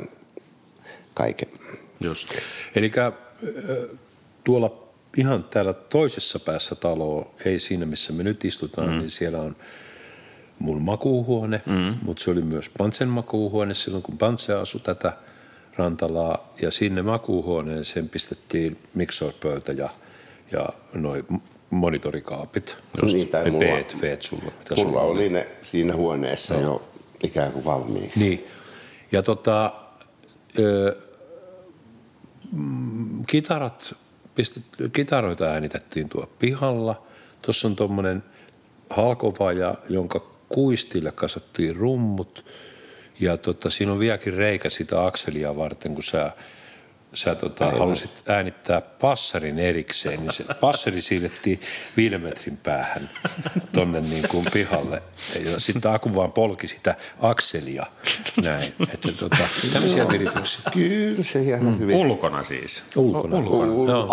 [SPEAKER 4] kaiken.
[SPEAKER 3] Just. Eli tuolla ihan täällä toisessa päässä taloa, ei siinä missä me nyt istutaan, mm. niin siellä on mun makuuhuone, mm. mutta se oli myös Pantsen makuuhuone silloin, kun Pantse asui tätä Rantalaa. Ja sinne makuuhuoneeseen pistettiin miksoipöytä ja, ja noin monitorikaapit.
[SPEAKER 4] Just niin, tai mulla, veet sulla. Mitä mulla sulla oli ne siinä huoneessa no. jo ikään kuin valmiiksi.
[SPEAKER 3] Niin. Ja tota, ö, mm, kitarat pistet, kitaroita äänitettiin tuo pihalla. Tuossa on tuommoinen halkovaja, jonka kuistille kasattiin rummut. Ja tota, siinä on vieläkin reikä sitä akselia varten, kun sä, sä tota, halusit äänittää passarin erikseen, niin se passari siirrettiin viiden metrin päähän tonne niin kuin pihalle. Ja sitten Aku vaan polki sitä akselia näin. Että tota, tämmöisiä virityksiä.
[SPEAKER 4] Kyllä se ihan mm. hyvin.
[SPEAKER 1] Ulkona siis?
[SPEAKER 3] Ulkona. Ulkona. Ulkona.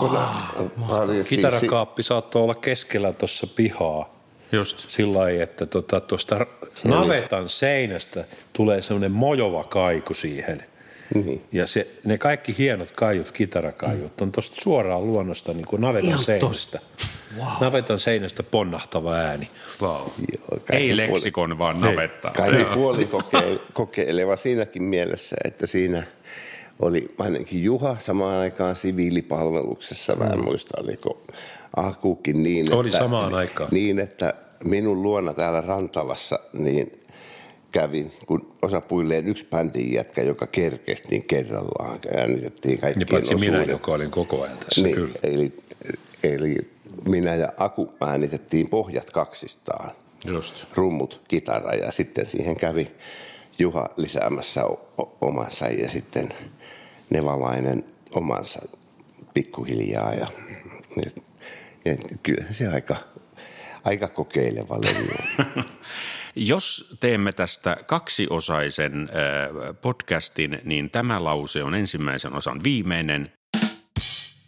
[SPEAKER 3] Ulkona. Kitarakaappi saattoi olla keskellä tuossa pihaa.
[SPEAKER 1] Just.
[SPEAKER 3] Sillä lailla, että tuosta tota, navetan seinästä tulee semmoinen mojova kaiku siihen – Mm-hmm. Ja se, ne kaikki hienot kaiut, kitarakaiut, on tuosta suoraan luonnosta niin kuin navetan Ihan seinästä. Wow. Navetan seinästä ponnahtava ääni.
[SPEAKER 1] Wow. Joo, Ei leksikon, puoli, vaan navetta.
[SPEAKER 4] Kaikki puoli kokeileva siinäkin mielessä, että siinä oli ainakin Juha samaan aikaan siviilipalveluksessa. Mä en mm. muista, oliko Akukin niin,
[SPEAKER 3] Oli että, samaan aikaan.
[SPEAKER 4] Niin, että minun luona täällä Rantalassa, niin kävin, kun osapuilleen yksi bändin jätkä, joka kerkesi, niin kerrallaan äänitettiin kaikki
[SPEAKER 3] Niin paitsi minä, joka olin koko ajan tässä,
[SPEAKER 4] niin,
[SPEAKER 3] kyllä.
[SPEAKER 4] Eli, eli minä ja Aku äänitettiin pohjat kaksistaan.
[SPEAKER 1] Just.
[SPEAKER 4] Rummut, kitara ja sitten siihen kävi Juha lisäämässä omansa ja sitten Nevalainen omansa pikkuhiljaa. Ja, ja, ja kyllä se aika, aika kokeileva levy
[SPEAKER 1] Jos teemme tästä kaksiosaisen podcastin, niin tämä lause on ensimmäisen osan viimeinen